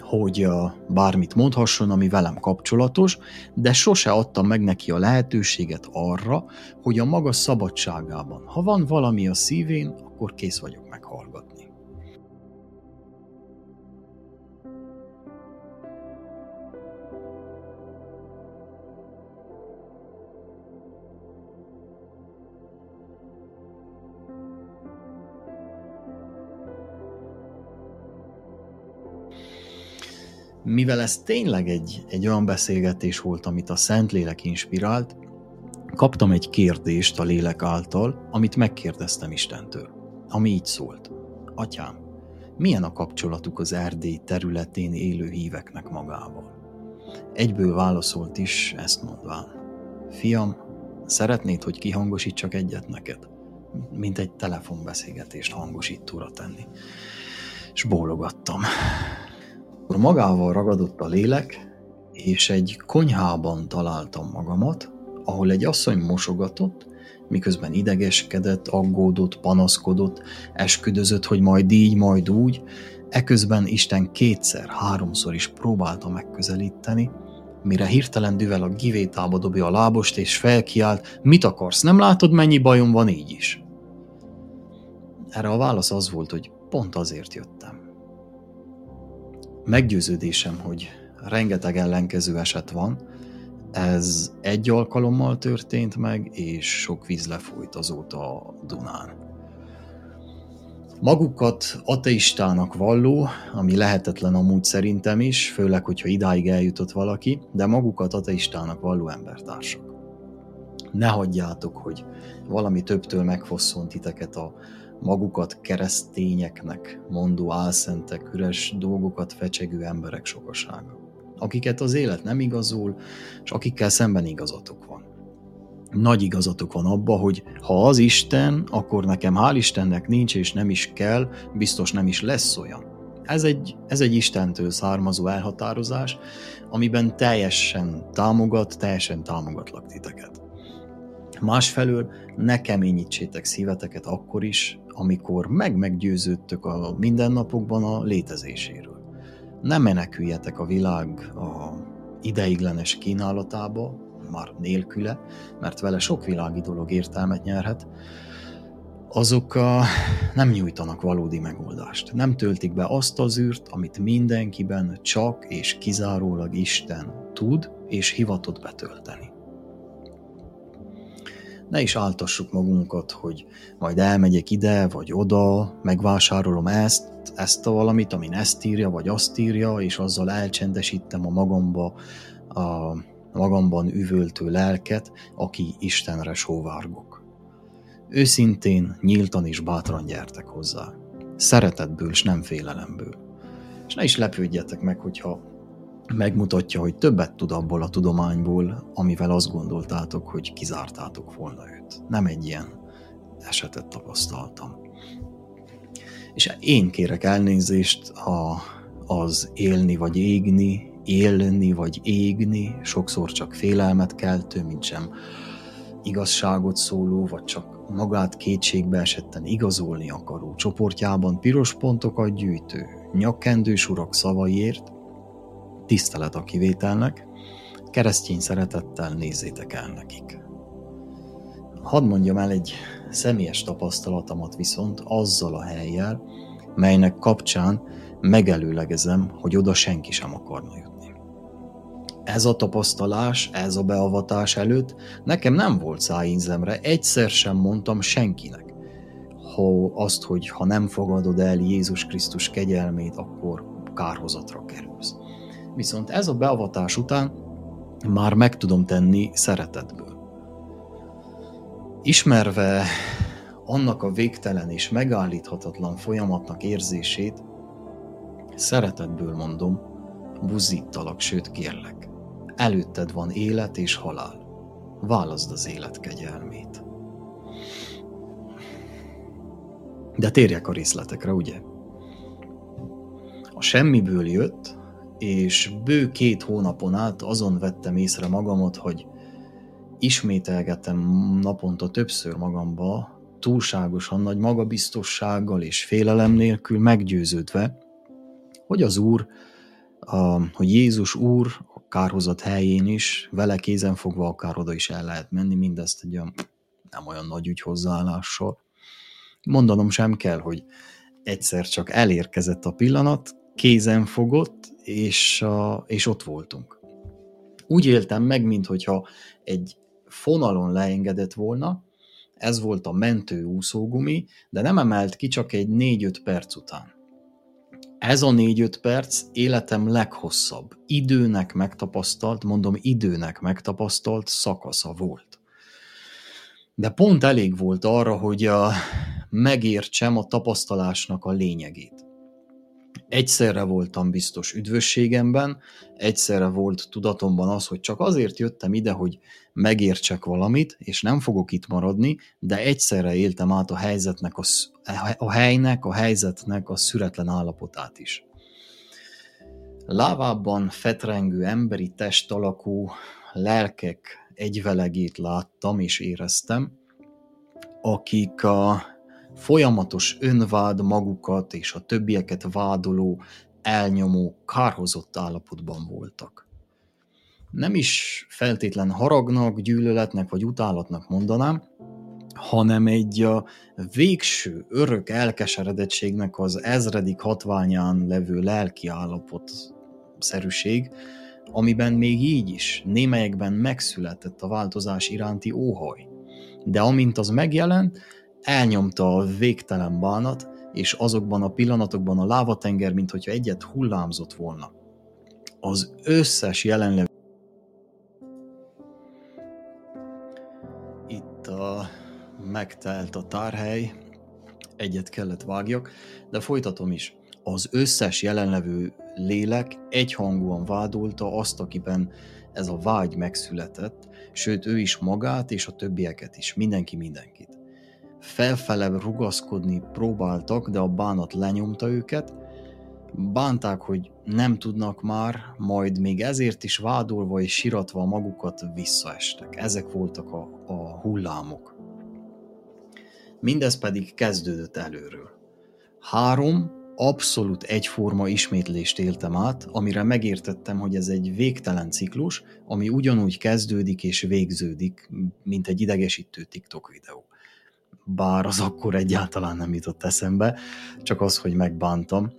A: hogy bármit mondhasson, ami velem kapcsolatos, de sose adtam meg neki a lehetőséget arra, hogy a maga szabadságában, ha van valami a szívén, akkor kész vagyok meghallgatni. Mivel ez tényleg egy, egy olyan beszélgetés volt, amit a Szentlélek inspirált, kaptam egy kérdést a lélek által, amit megkérdeztem Istentől, ami így szólt. Atyám, milyen a kapcsolatuk az Erdély területén élő híveknek magával? Egyből válaszolt is ezt mondván. Fiam, szeretnéd, hogy kihangosítsak egyet neked? Mint egy telefonbeszélgetést hangosítóra tenni. És bólogattam. Magával ragadott a lélek, és egy konyhában találtam magamat, ahol egy asszony mosogatott, miközben idegeskedett, aggódott, panaszkodott, esküdözött, hogy majd így, majd úgy, eközben Isten kétszer, háromszor is próbálta megközelíteni, mire hirtelen düvel a givétába dobja a lábost, és felkiált, mit akarsz, nem látod, mennyi bajom van így is? Erre a válasz az volt, hogy pont azért jöttem. Meggyőződésem, hogy rengeteg ellenkező eset van, ez egy alkalommal történt meg, és sok víz lefolyt azóta a Dunán. Magukat ateistának valló, ami lehetetlen amúgy szerintem is, főleg, hogyha idáig eljutott valaki, de magukat ateistának valló embertársak. Ne hagyjátok, hogy valami többtől megfosszon titeket a magukat keresztényeknek mondó álszentek, üres dolgokat fecsegő emberek sokasága, akiket az élet nem igazol, és akikkel szemben igazatok van. Nagy igazatok van abba, hogy ha az Isten, akkor nekem hál' Istennek nincs és nem is kell, biztos nem is lesz olyan. Ez egy, ez egy Istentől származó elhatározás, amiben teljesen támogat, teljesen támogatlak titeket. Másfelől ne keményítsétek szíveteket akkor is, amikor meg-meggyőződtök a mindennapokban a létezéséről. Ne meneküljetek a világ a ideiglenes kínálatába, már nélküle, mert vele sok világi dolog értelmet nyerhet, azok a, nem nyújtanak valódi megoldást. Nem töltik be azt az űrt, amit mindenkiben csak és kizárólag Isten tud és hivatott betölteni ne is áltassuk magunkat, hogy majd elmegyek ide vagy oda, megvásárolom ezt, ezt a valamit, amin ezt írja, vagy azt írja, és azzal elcsendesítem a magamba, a magamban üvöltő lelket, aki Istenre sóvárgok. Őszintén, nyíltan és bátran gyertek hozzá. Szeretetből, és nem félelemből. És ne is lepődjetek meg, hogyha megmutatja, hogy többet tud abból a tudományból, amivel azt gondoltátok, hogy kizártátok volna őt. Nem egy ilyen esetet tapasztaltam. És én kérek elnézést, ha az élni vagy égni, élni vagy égni, sokszor csak félelmet keltő, mint sem igazságot szóló, vagy csak magát kétségbe esetten igazolni akaró csoportjában piros pontokat gyűjtő, nyakkendős urak szavaiért, tisztelet a kivételnek, keresztény szeretettel nézzétek el nekik. Hadd mondjam el egy személyes tapasztalatomat viszont azzal a helyjel, melynek kapcsán megelőlegezem, hogy oda senki sem akarna jutni. Ez a tapasztalás, ez a beavatás előtt nekem nem volt szájízemre, egyszer sem mondtam senkinek, ha azt, hogy ha nem fogadod el Jézus Krisztus kegyelmét, akkor kárhozatra kerülsz. Viszont ez a beavatás után már meg tudom tenni szeretetből. Ismerve annak a végtelen és megállíthatatlan folyamatnak érzését, szeretetből mondom, buzítalak, sőt kérlek. Előtted van élet és halál. Válaszd az élet kegyelmét. De térjek a részletekre, ugye? A semmiből jött, és bő két hónapon át azon vettem észre magamat, hogy ismételgetem naponta többször magamba, túlságosan nagy magabiztossággal és félelem nélkül meggyőződve, hogy az Úr, a, hogy Jézus Úr a kárhozat helyén is, vele kézen fogva akár oda is el lehet menni, mindezt egy olyan, nem olyan nagy ügy hozzáállással. Mondanom sem kell, hogy egyszer csak elérkezett a pillanat, kézen fogott, és, a, és ott voltunk. Úgy éltem meg, mintha egy fonalon leengedett volna, ez volt a mentő úszógumi, de nem emelt ki csak egy 4-5 perc után. Ez a 4-5 perc életem leghosszabb, időnek megtapasztalt, mondom időnek megtapasztalt szakasza volt. De pont elég volt arra, hogy a, megértsem a tapasztalásnak a lényegét. Egyszerre voltam biztos üdvösségemben, egyszerre volt tudatomban az, hogy csak azért jöttem ide, hogy megértsek valamit, és nem fogok itt maradni, de egyszerre éltem át a helyzetnek, a, a helynek, a helyzetnek a szüretlen állapotát is. Lávában fetrengő emberi test alakú lelkek egyvelegét láttam és éreztem, akik a folyamatos önvád magukat és a többieket vádoló, elnyomó, kárhozott állapotban voltak. Nem is feltétlen haragnak, gyűlöletnek vagy utálatnak mondanám, hanem egy a végső, örök elkeseredettségnek az ezredik hatványán levő lelki állapot szerűség, amiben még így is némelyekben megszületett a változás iránti óhaj. De amint az megjelent, elnyomta a végtelen bánat, és azokban a pillanatokban a lávatenger, mint hogyha egyet hullámzott volna. Az összes jelenlevő itt a megtelt a tárhely, egyet kellett vágjak, de folytatom is. Az összes jelenlevő lélek egyhangúan vádolta azt, akiben ez a vágy megszületett, sőt ő is magát és a többieket is, mindenki mindenkit felfele rugaszkodni próbáltak, de a bánat lenyomta őket, bánták, hogy nem tudnak már, majd még ezért is vádolva és siratva magukat visszaestek. Ezek voltak a, a hullámok. Mindez pedig kezdődött előről. Három abszolút egyforma ismétlést éltem át, amire megértettem, hogy ez egy végtelen ciklus, ami ugyanúgy kezdődik és végződik, mint egy idegesítő TikTok videó bár az akkor egyáltalán nem jutott eszembe, csak az, hogy megbántam.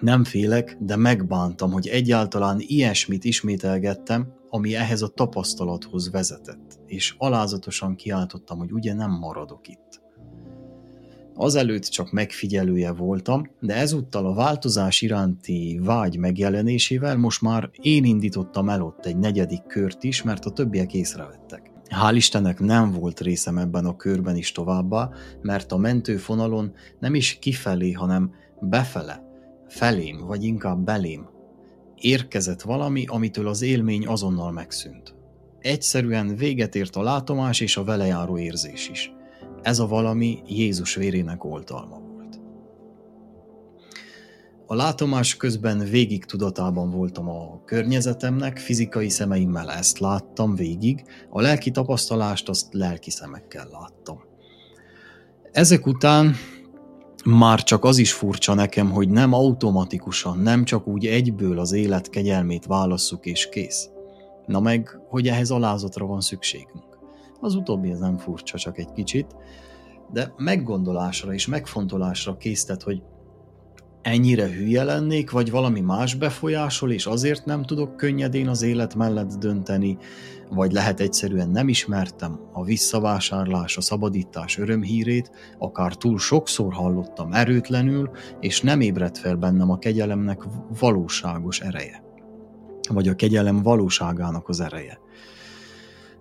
A: Nem félek, de megbántam, hogy egyáltalán ilyesmit ismételgettem, ami ehhez a tapasztalathoz vezetett, és alázatosan kiáltottam, hogy ugye nem maradok itt. Azelőtt csak megfigyelője voltam, de ezúttal a változás iránti vágy megjelenésével most már én indítottam el ott egy negyedik kört is, mert a többiek észrevettek. Hál' Istennek nem volt részem ebben a körben is továbbá, mert a mentőfonalon nem is kifelé, hanem befele, felém, vagy inkább belém érkezett valami, amitől az élmény azonnal megszűnt. Egyszerűen véget ért a látomás és a vele járó érzés is. Ez a valami Jézus vérének oltalma. A látomás közben végig tudatában voltam a környezetemnek, fizikai szemeimmel ezt láttam végig, a lelki tapasztalást azt lelki szemekkel láttam. Ezek után már csak az is furcsa nekem, hogy nem automatikusan, nem csak úgy egyből az élet kegyelmét válasszuk és kész. Na meg, hogy ehhez alázatra van szükségünk. Az utóbbi ez nem furcsa, csak egy kicsit, de meggondolásra és megfontolásra késztet, hogy ennyire hülye lennék, vagy valami más befolyásol, és azért nem tudok könnyedén az élet mellett dönteni, vagy lehet egyszerűen nem ismertem a visszavásárlás, a szabadítás örömhírét, akár túl sokszor hallottam erőtlenül, és nem ébredt fel bennem a kegyelemnek valóságos ereje. Vagy a kegyelem valóságának az ereje.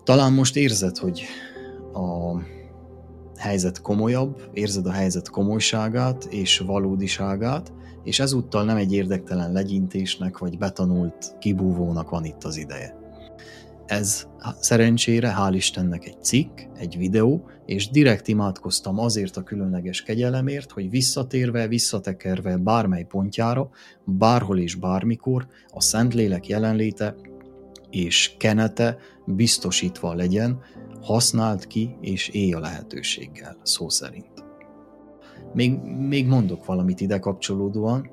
A: Talán most érzed, hogy a helyzet komolyabb, érzed a helyzet komolyságát és valódiságát, és ezúttal nem egy érdektelen legyintésnek vagy betanult kibúvónak van itt az ideje. Ez szerencsére, hál' Istennek egy cikk, egy videó, és direkt imádkoztam azért a különleges kegyelemért, hogy visszatérve, visszatekerve bármely pontjára, bárhol és bármikor a Szentlélek jelenléte és kenete biztosítva legyen, használt ki és élj a lehetőséggel, szó szerint. Még, még mondok valamit ide kapcsolódóan,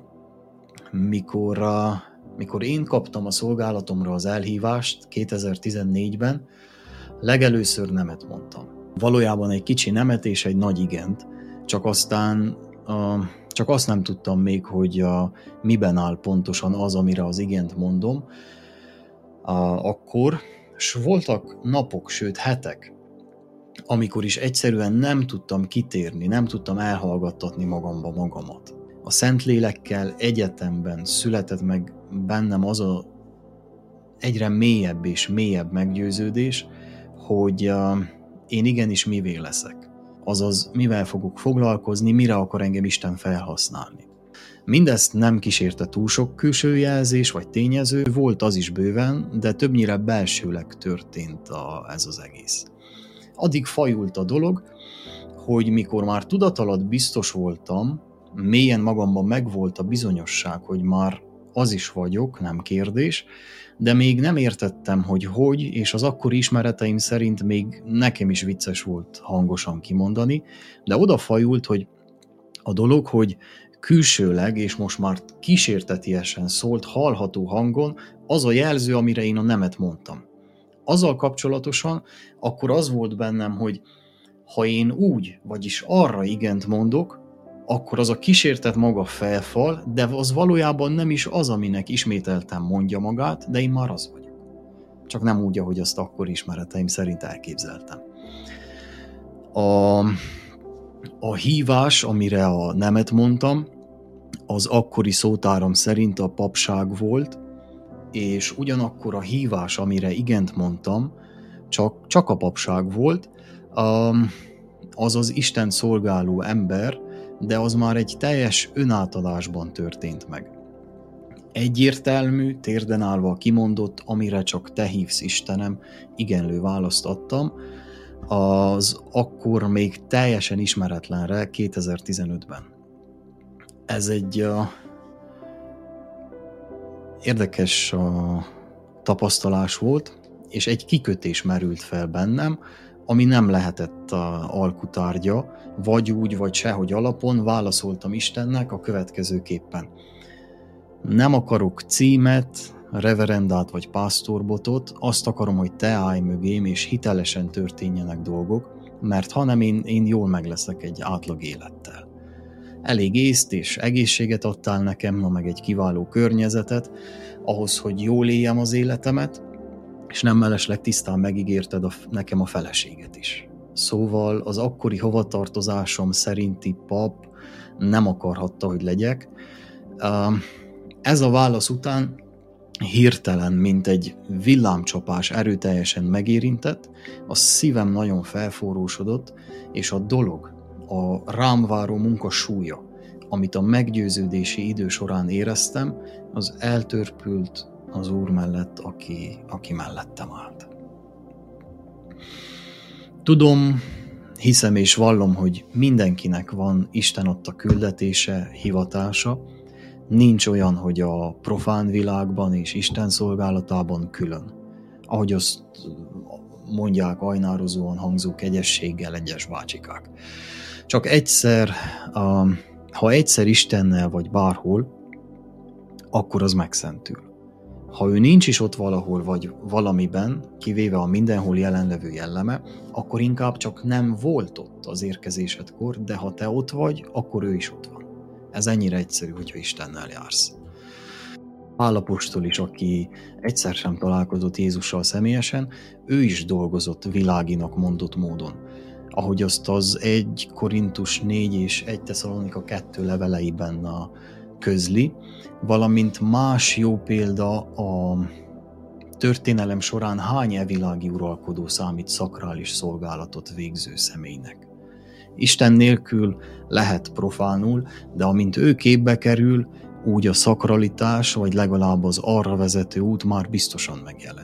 A: mikor, a, mikor én kaptam a szolgálatomra az elhívást 2014-ben, legelőször nemet mondtam. Valójában egy kicsi nemet és egy nagy igent, csak aztán a, csak azt nem tudtam még, hogy a, miben áll pontosan az, amire az igent mondom, a, akkor, és voltak napok, sőt hetek, amikor is egyszerűen nem tudtam kitérni, nem tudtam elhallgattatni magamba magamat. A Szentlélekkel egyetemben született meg bennem az a egyre mélyebb és mélyebb meggyőződés, hogy uh, én igenis mivé leszek. Azaz, mivel fogok foglalkozni, mire akar engem Isten felhasználni. Mindezt nem kísérte túl sok külső jelzés vagy tényező, volt az is bőven, de többnyire belsőleg történt a, ez az egész. Addig fajult a dolog, hogy mikor már tudat biztos voltam, mélyen magamban megvolt a bizonyosság, hogy már az is vagyok, nem kérdés, de még nem értettem, hogy hogy, és az akkori ismereteim szerint még nekem is vicces volt hangosan kimondani, de odafajult, hogy a dolog, hogy külsőleg, és most már kísértetiesen szólt, hallható hangon az a jelző, amire én a nemet mondtam. Azzal kapcsolatosan akkor az volt bennem, hogy ha én úgy, vagyis arra igent mondok, akkor az a kísértet maga felfal, de az valójában nem is az, aminek ismételtem mondja magát, de én már az vagyok. Csak nem úgy, ahogy azt akkor ismereteim szerint elképzeltem. A, a hívás, amire a nemet mondtam, az akkori szótáram szerint a papság volt, és ugyanakkor a hívás, amire igent mondtam, csak, csak a papság volt, az az Isten szolgáló ember, de az már egy teljes önátadásban történt meg. Egyértelmű, térden állva kimondott, amire csak te hívsz Istenem, igenlő választ adtam, az akkor még teljesen ismeretlenre 2015-ben. Ez egy uh, érdekes uh, tapasztalás volt, és egy kikötés merült fel bennem, ami nem lehetett a alkutárgya, vagy úgy, vagy sehogy alapon válaszoltam Istennek a következőképpen. Nem akarok címet, reverendát vagy pásztorbotot, azt akarom, hogy te állj mögém, és hitelesen történjenek dolgok, mert hanem én, én jól meg leszek egy átlag élettel. Elég észt és egészséget adtál nekem, na meg egy kiváló környezetet, ahhoz, hogy jól éljem az életemet, és nem mellesleg tisztán megígérted a, nekem a feleséget is. Szóval az akkori hovatartozásom szerinti pap nem akarhatta, hogy legyek. Ez a válasz után hirtelen, mint egy villámcsapás erőteljesen megérintett, a szívem nagyon felforrósodott, és a dolog, a rám váró munka súlya, amit a meggyőződési idő során éreztem, az eltörpült az Úr mellett, aki, aki mellettem állt. Tudom, hiszem és vallom, hogy mindenkinek van Isten adta küldetése, hivatása, nincs olyan, hogy a profán világban és Isten szolgálatában külön. Ahogy azt mondják ajnározóan hangzó kegyességgel egyes bácsikák. Csak egyszer, ha egyszer Istennel vagy bárhol, akkor az megszentül. Ha ő nincs is ott valahol vagy valamiben, kivéve a mindenhol jelenlevő jelleme, akkor inkább csak nem volt ott az érkezésedkor, de ha te ott vagy, akkor ő is ott van. Ez ennyire egyszerű, hogyha Istennel jársz. Pálapostól is, aki egyszer sem találkozott Jézussal személyesen, ő is dolgozott világinak mondott módon. Ahogy azt az 1 Korintus 4 és 1 Tesszalonika 2 leveleiben a közli, valamint más jó példa a történelem során hány evilági uralkodó számít szakrális szolgálatot végző személynek. Isten nélkül lehet profánul, de amint ő képbe kerül, úgy a szakralitás, vagy legalább az arra vezető út már biztosan megjelenik.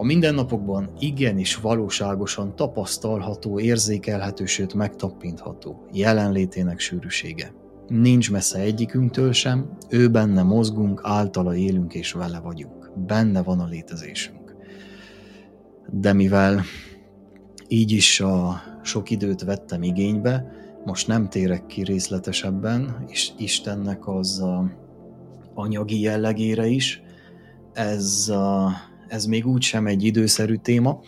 A: A mindennapokban igenis valóságosan tapasztalható, érzékelhető, sőt megtappintható jelenlétének sűrűsége. Nincs messze egyikünktől sem, ő benne mozgunk, általa élünk és vele vagyunk. Benne van a létezésünk. De mivel így is a sok időt vettem igénybe, most nem térek ki részletesebben, és Istennek az a anyagi jellegére is, ez, a, ez még úgy sem egy időszerű téma.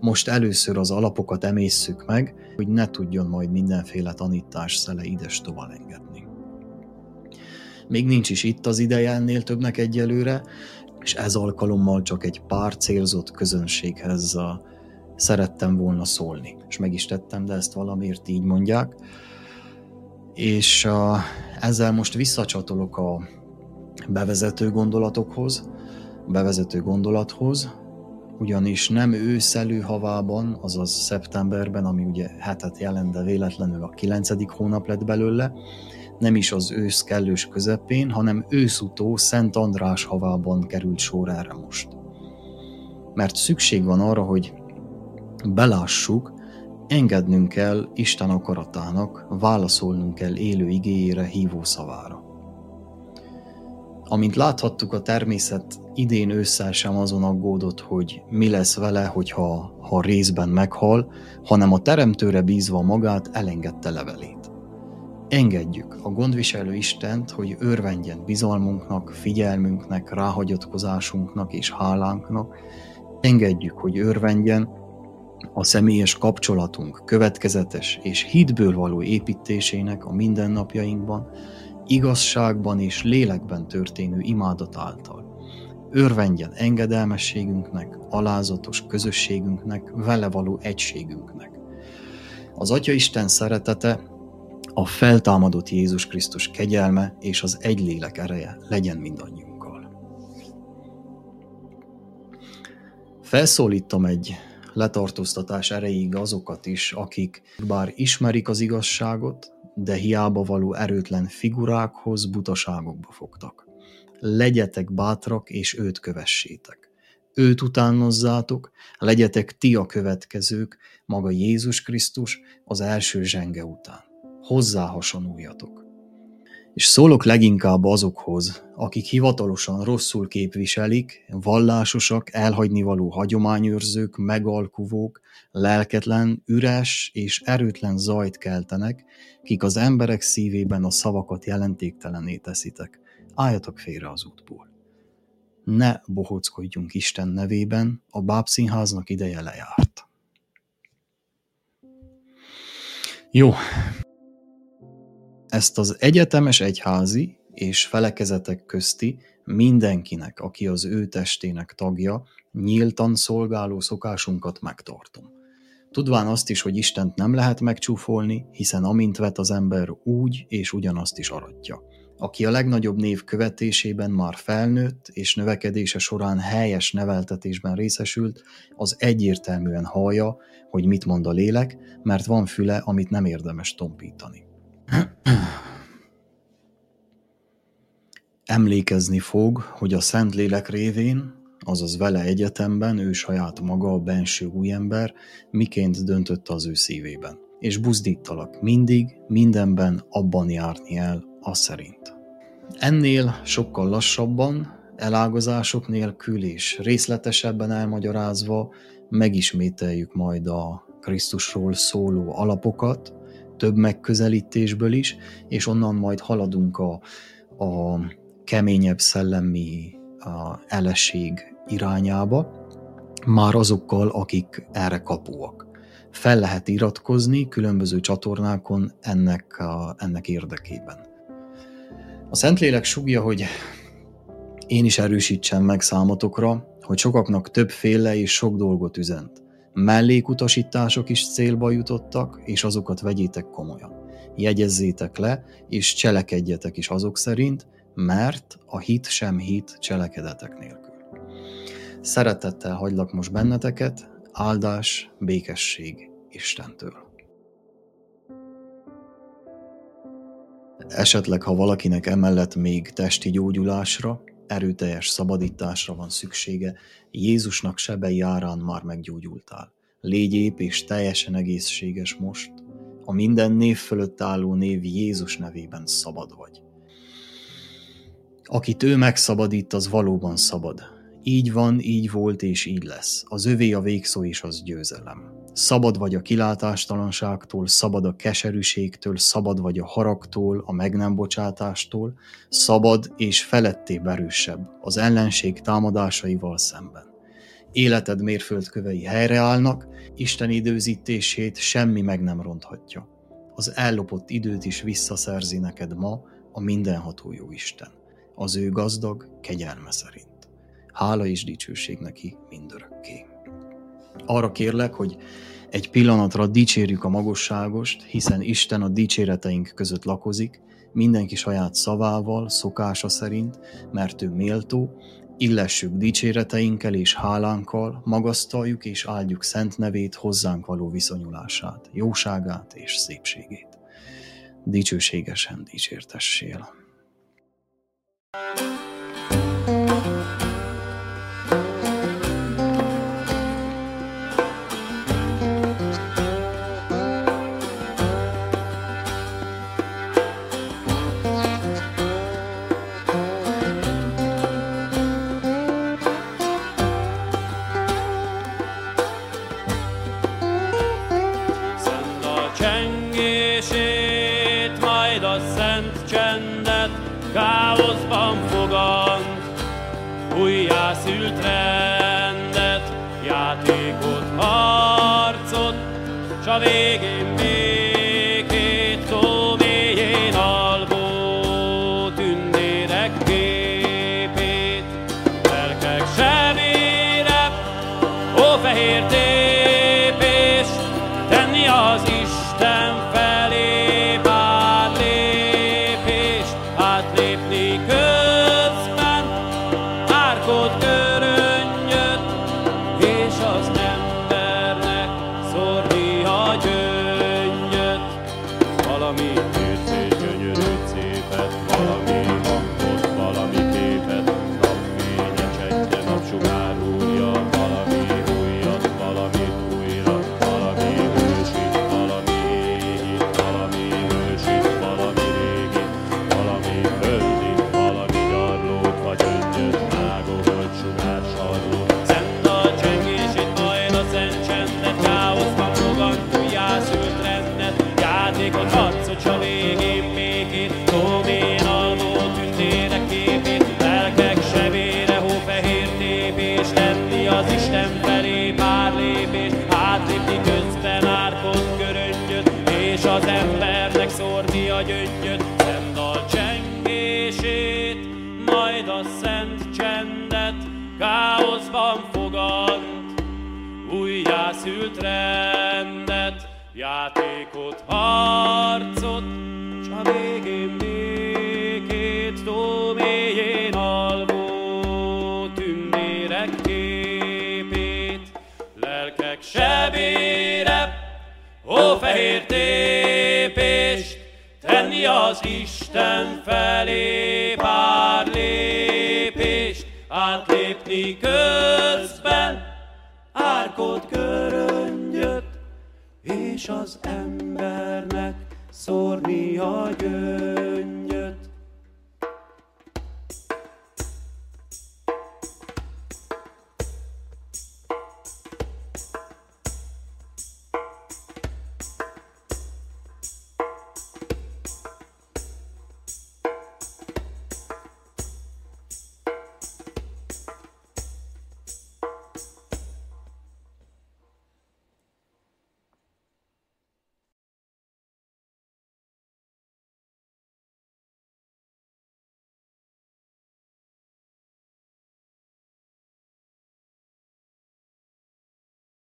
A: Most először az alapokat emészszük meg, hogy ne tudjon majd mindenféle tanítás szele ides engedni. Még nincs is itt az ideje ennél többnek egyelőre, és ez alkalommal csak egy pár célzott közönséghez a, szerettem volna szólni. És meg is tettem, de ezt valamiért így mondják. És ezzel most visszacsatolok a bevezető gondolatokhoz, bevezető gondolathoz, ugyanis nem őszelő havában, azaz szeptemberben, ami ugye hetet jelent, de véletlenül a kilencedik hónap lett belőle, nem is az ősz kellős közepén, hanem őszutó Szent András havában került sor erre most. Mert szükség van arra, hogy belássuk, engednünk kell Isten akaratának, válaszolnunk kell élő igéjére, hívó szavára. Amint láthattuk, a természet idén ősszel sem azon aggódott, hogy mi lesz vele, hogyha ha részben meghal, hanem a teremtőre bízva magát elengedte levelét. Engedjük a gondviselő Istent, hogy örvendjen bizalmunknak, figyelmünknek, ráhagyatkozásunknak és hálánknak, engedjük, hogy örvendjen a személyes kapcsolatunk következetes és hitből való építésének a mindennapjainkban, igazságban és lélekben történő imádat által. Örvendjen engedelmességünknek, alázatos közösségünknek, vele való egységünknek. Az Atya Isten szeretete, a feltámadott Jézus Krisztus kegyelme és az egy lélek ereje legyen mindannyiunkkal. Felszólítom egy letartóztatás erejéig azokat is, akik bár ismerik az igazságot, de hiába való erőtlen figurákhoz, butaságokba fogtak. Legyetek bátrak, és őt kövessétek. Őt utánozzátok, legyetek ti a következők, maga Jézus Krisztus az első zsenge után. Hozzá hasonuljatok. És szólok leginkább azokhoz, akik hivatalosan rosszul képviselik, vallásosak, elhagynivaló hagyományőrzők, megalkuvók, lelketlen, üres és erőtlen zajt keltenek, kik az emberek szívében a szavakat jelentéktelené teszitek. Álljatok félre az útból. Ne bohockodjunk Isten nevében, a bábszínháznak ideje lejárt. Jó, ezt az egyetemes egyházi és felekezetek közti mindenkinek, aki az ő testének tagja, nyíltan szolgáló szokásunkat megtartom. Tudván azt is, hogy Istent nem lehet megcsúfolni, hiszen amint vet az ember, úgy és ugyanazt is aratja. Aki a legnagyobb név követésében már felnőtt, és növekedése során helyes neveltetésben részesült, az egyértelműen hallja, hogy mit mond a lélek, mert van füle, amit nem érdemes tompítani. Emlékezni fog, hogy a Szentlélek révén, azaz vele egyetemben ő saját maga a benső újember miként döntött az ő szívében. És buzdítalak mindig, mindenben abban járni el, a szerint. Ennél sokkal lassabban, elágazások nélkül és részletesebben elmagyarázva megismételjük majd a Krisztusról szóló alapokat, több megközelítésből is, és onnan majd haladunk a, a keményebb szellemi a eleség irányába, már azokkal, akik erre kapóak. Fel lehet iratkozni különböző csatornákon ennek, a, ennek érdekében. A Szentlélek sugja, hogy én is erősítsem meg számotokra, hogy sokaknak többféle és sok dolgot üzent. Mellékutasítások is célba jutottak, és azokat vegyétek komolyan. Jegyezzétek le, és cselekedjetek is azok szerint, mert a hit sem hit cselekedetek nélkül. Szeretettel hagylak most benneteket, áldás, békesség Istentől. Esetleg, ha valakinek emellett még testi gyógyulásra, erőteljes szabadításra van szüksége, Jézusnak sebei árán már meggyógyultál. Légy ép és teljesen egészséges most, a minden név fölött álló név Jézus nevében szabad vagy. Akit ő megszabadít, az valóban szabad. Így van, így volt és így lesz. Az övé a végszó és az győzelem. Szabad vagy a kilátástalanságtól, szabad a keserűségtől, szabad vagy a haragtól, a meg nem bocsátástól, szabad és feletté erősebb az ellenség támadásaival szemben. Életed mérföldkövei helyreállnak, Isten időzítését semmi meg nem ronthatja. Az ellopott időt is visszaszerzi neked ma a mindenható jó Isten az ő gazdag kegyelme szerint. Hála és dicsőség neki mindörökké. Arra kérlek, hogy egy pillanatra dicsérjük a magosságost, hiszen Isten a dicséreteink között lakozik, mindenki saját szavával, szokása szerint, mert ő méltó, illessük dicséreteinkkel és hálánkkal, magasztaljuk és áldjuk szent nevét, hozzánk való viszonyulását, jóságát és szépségét. Dicsőségesen dicsértessél.
B: újjászült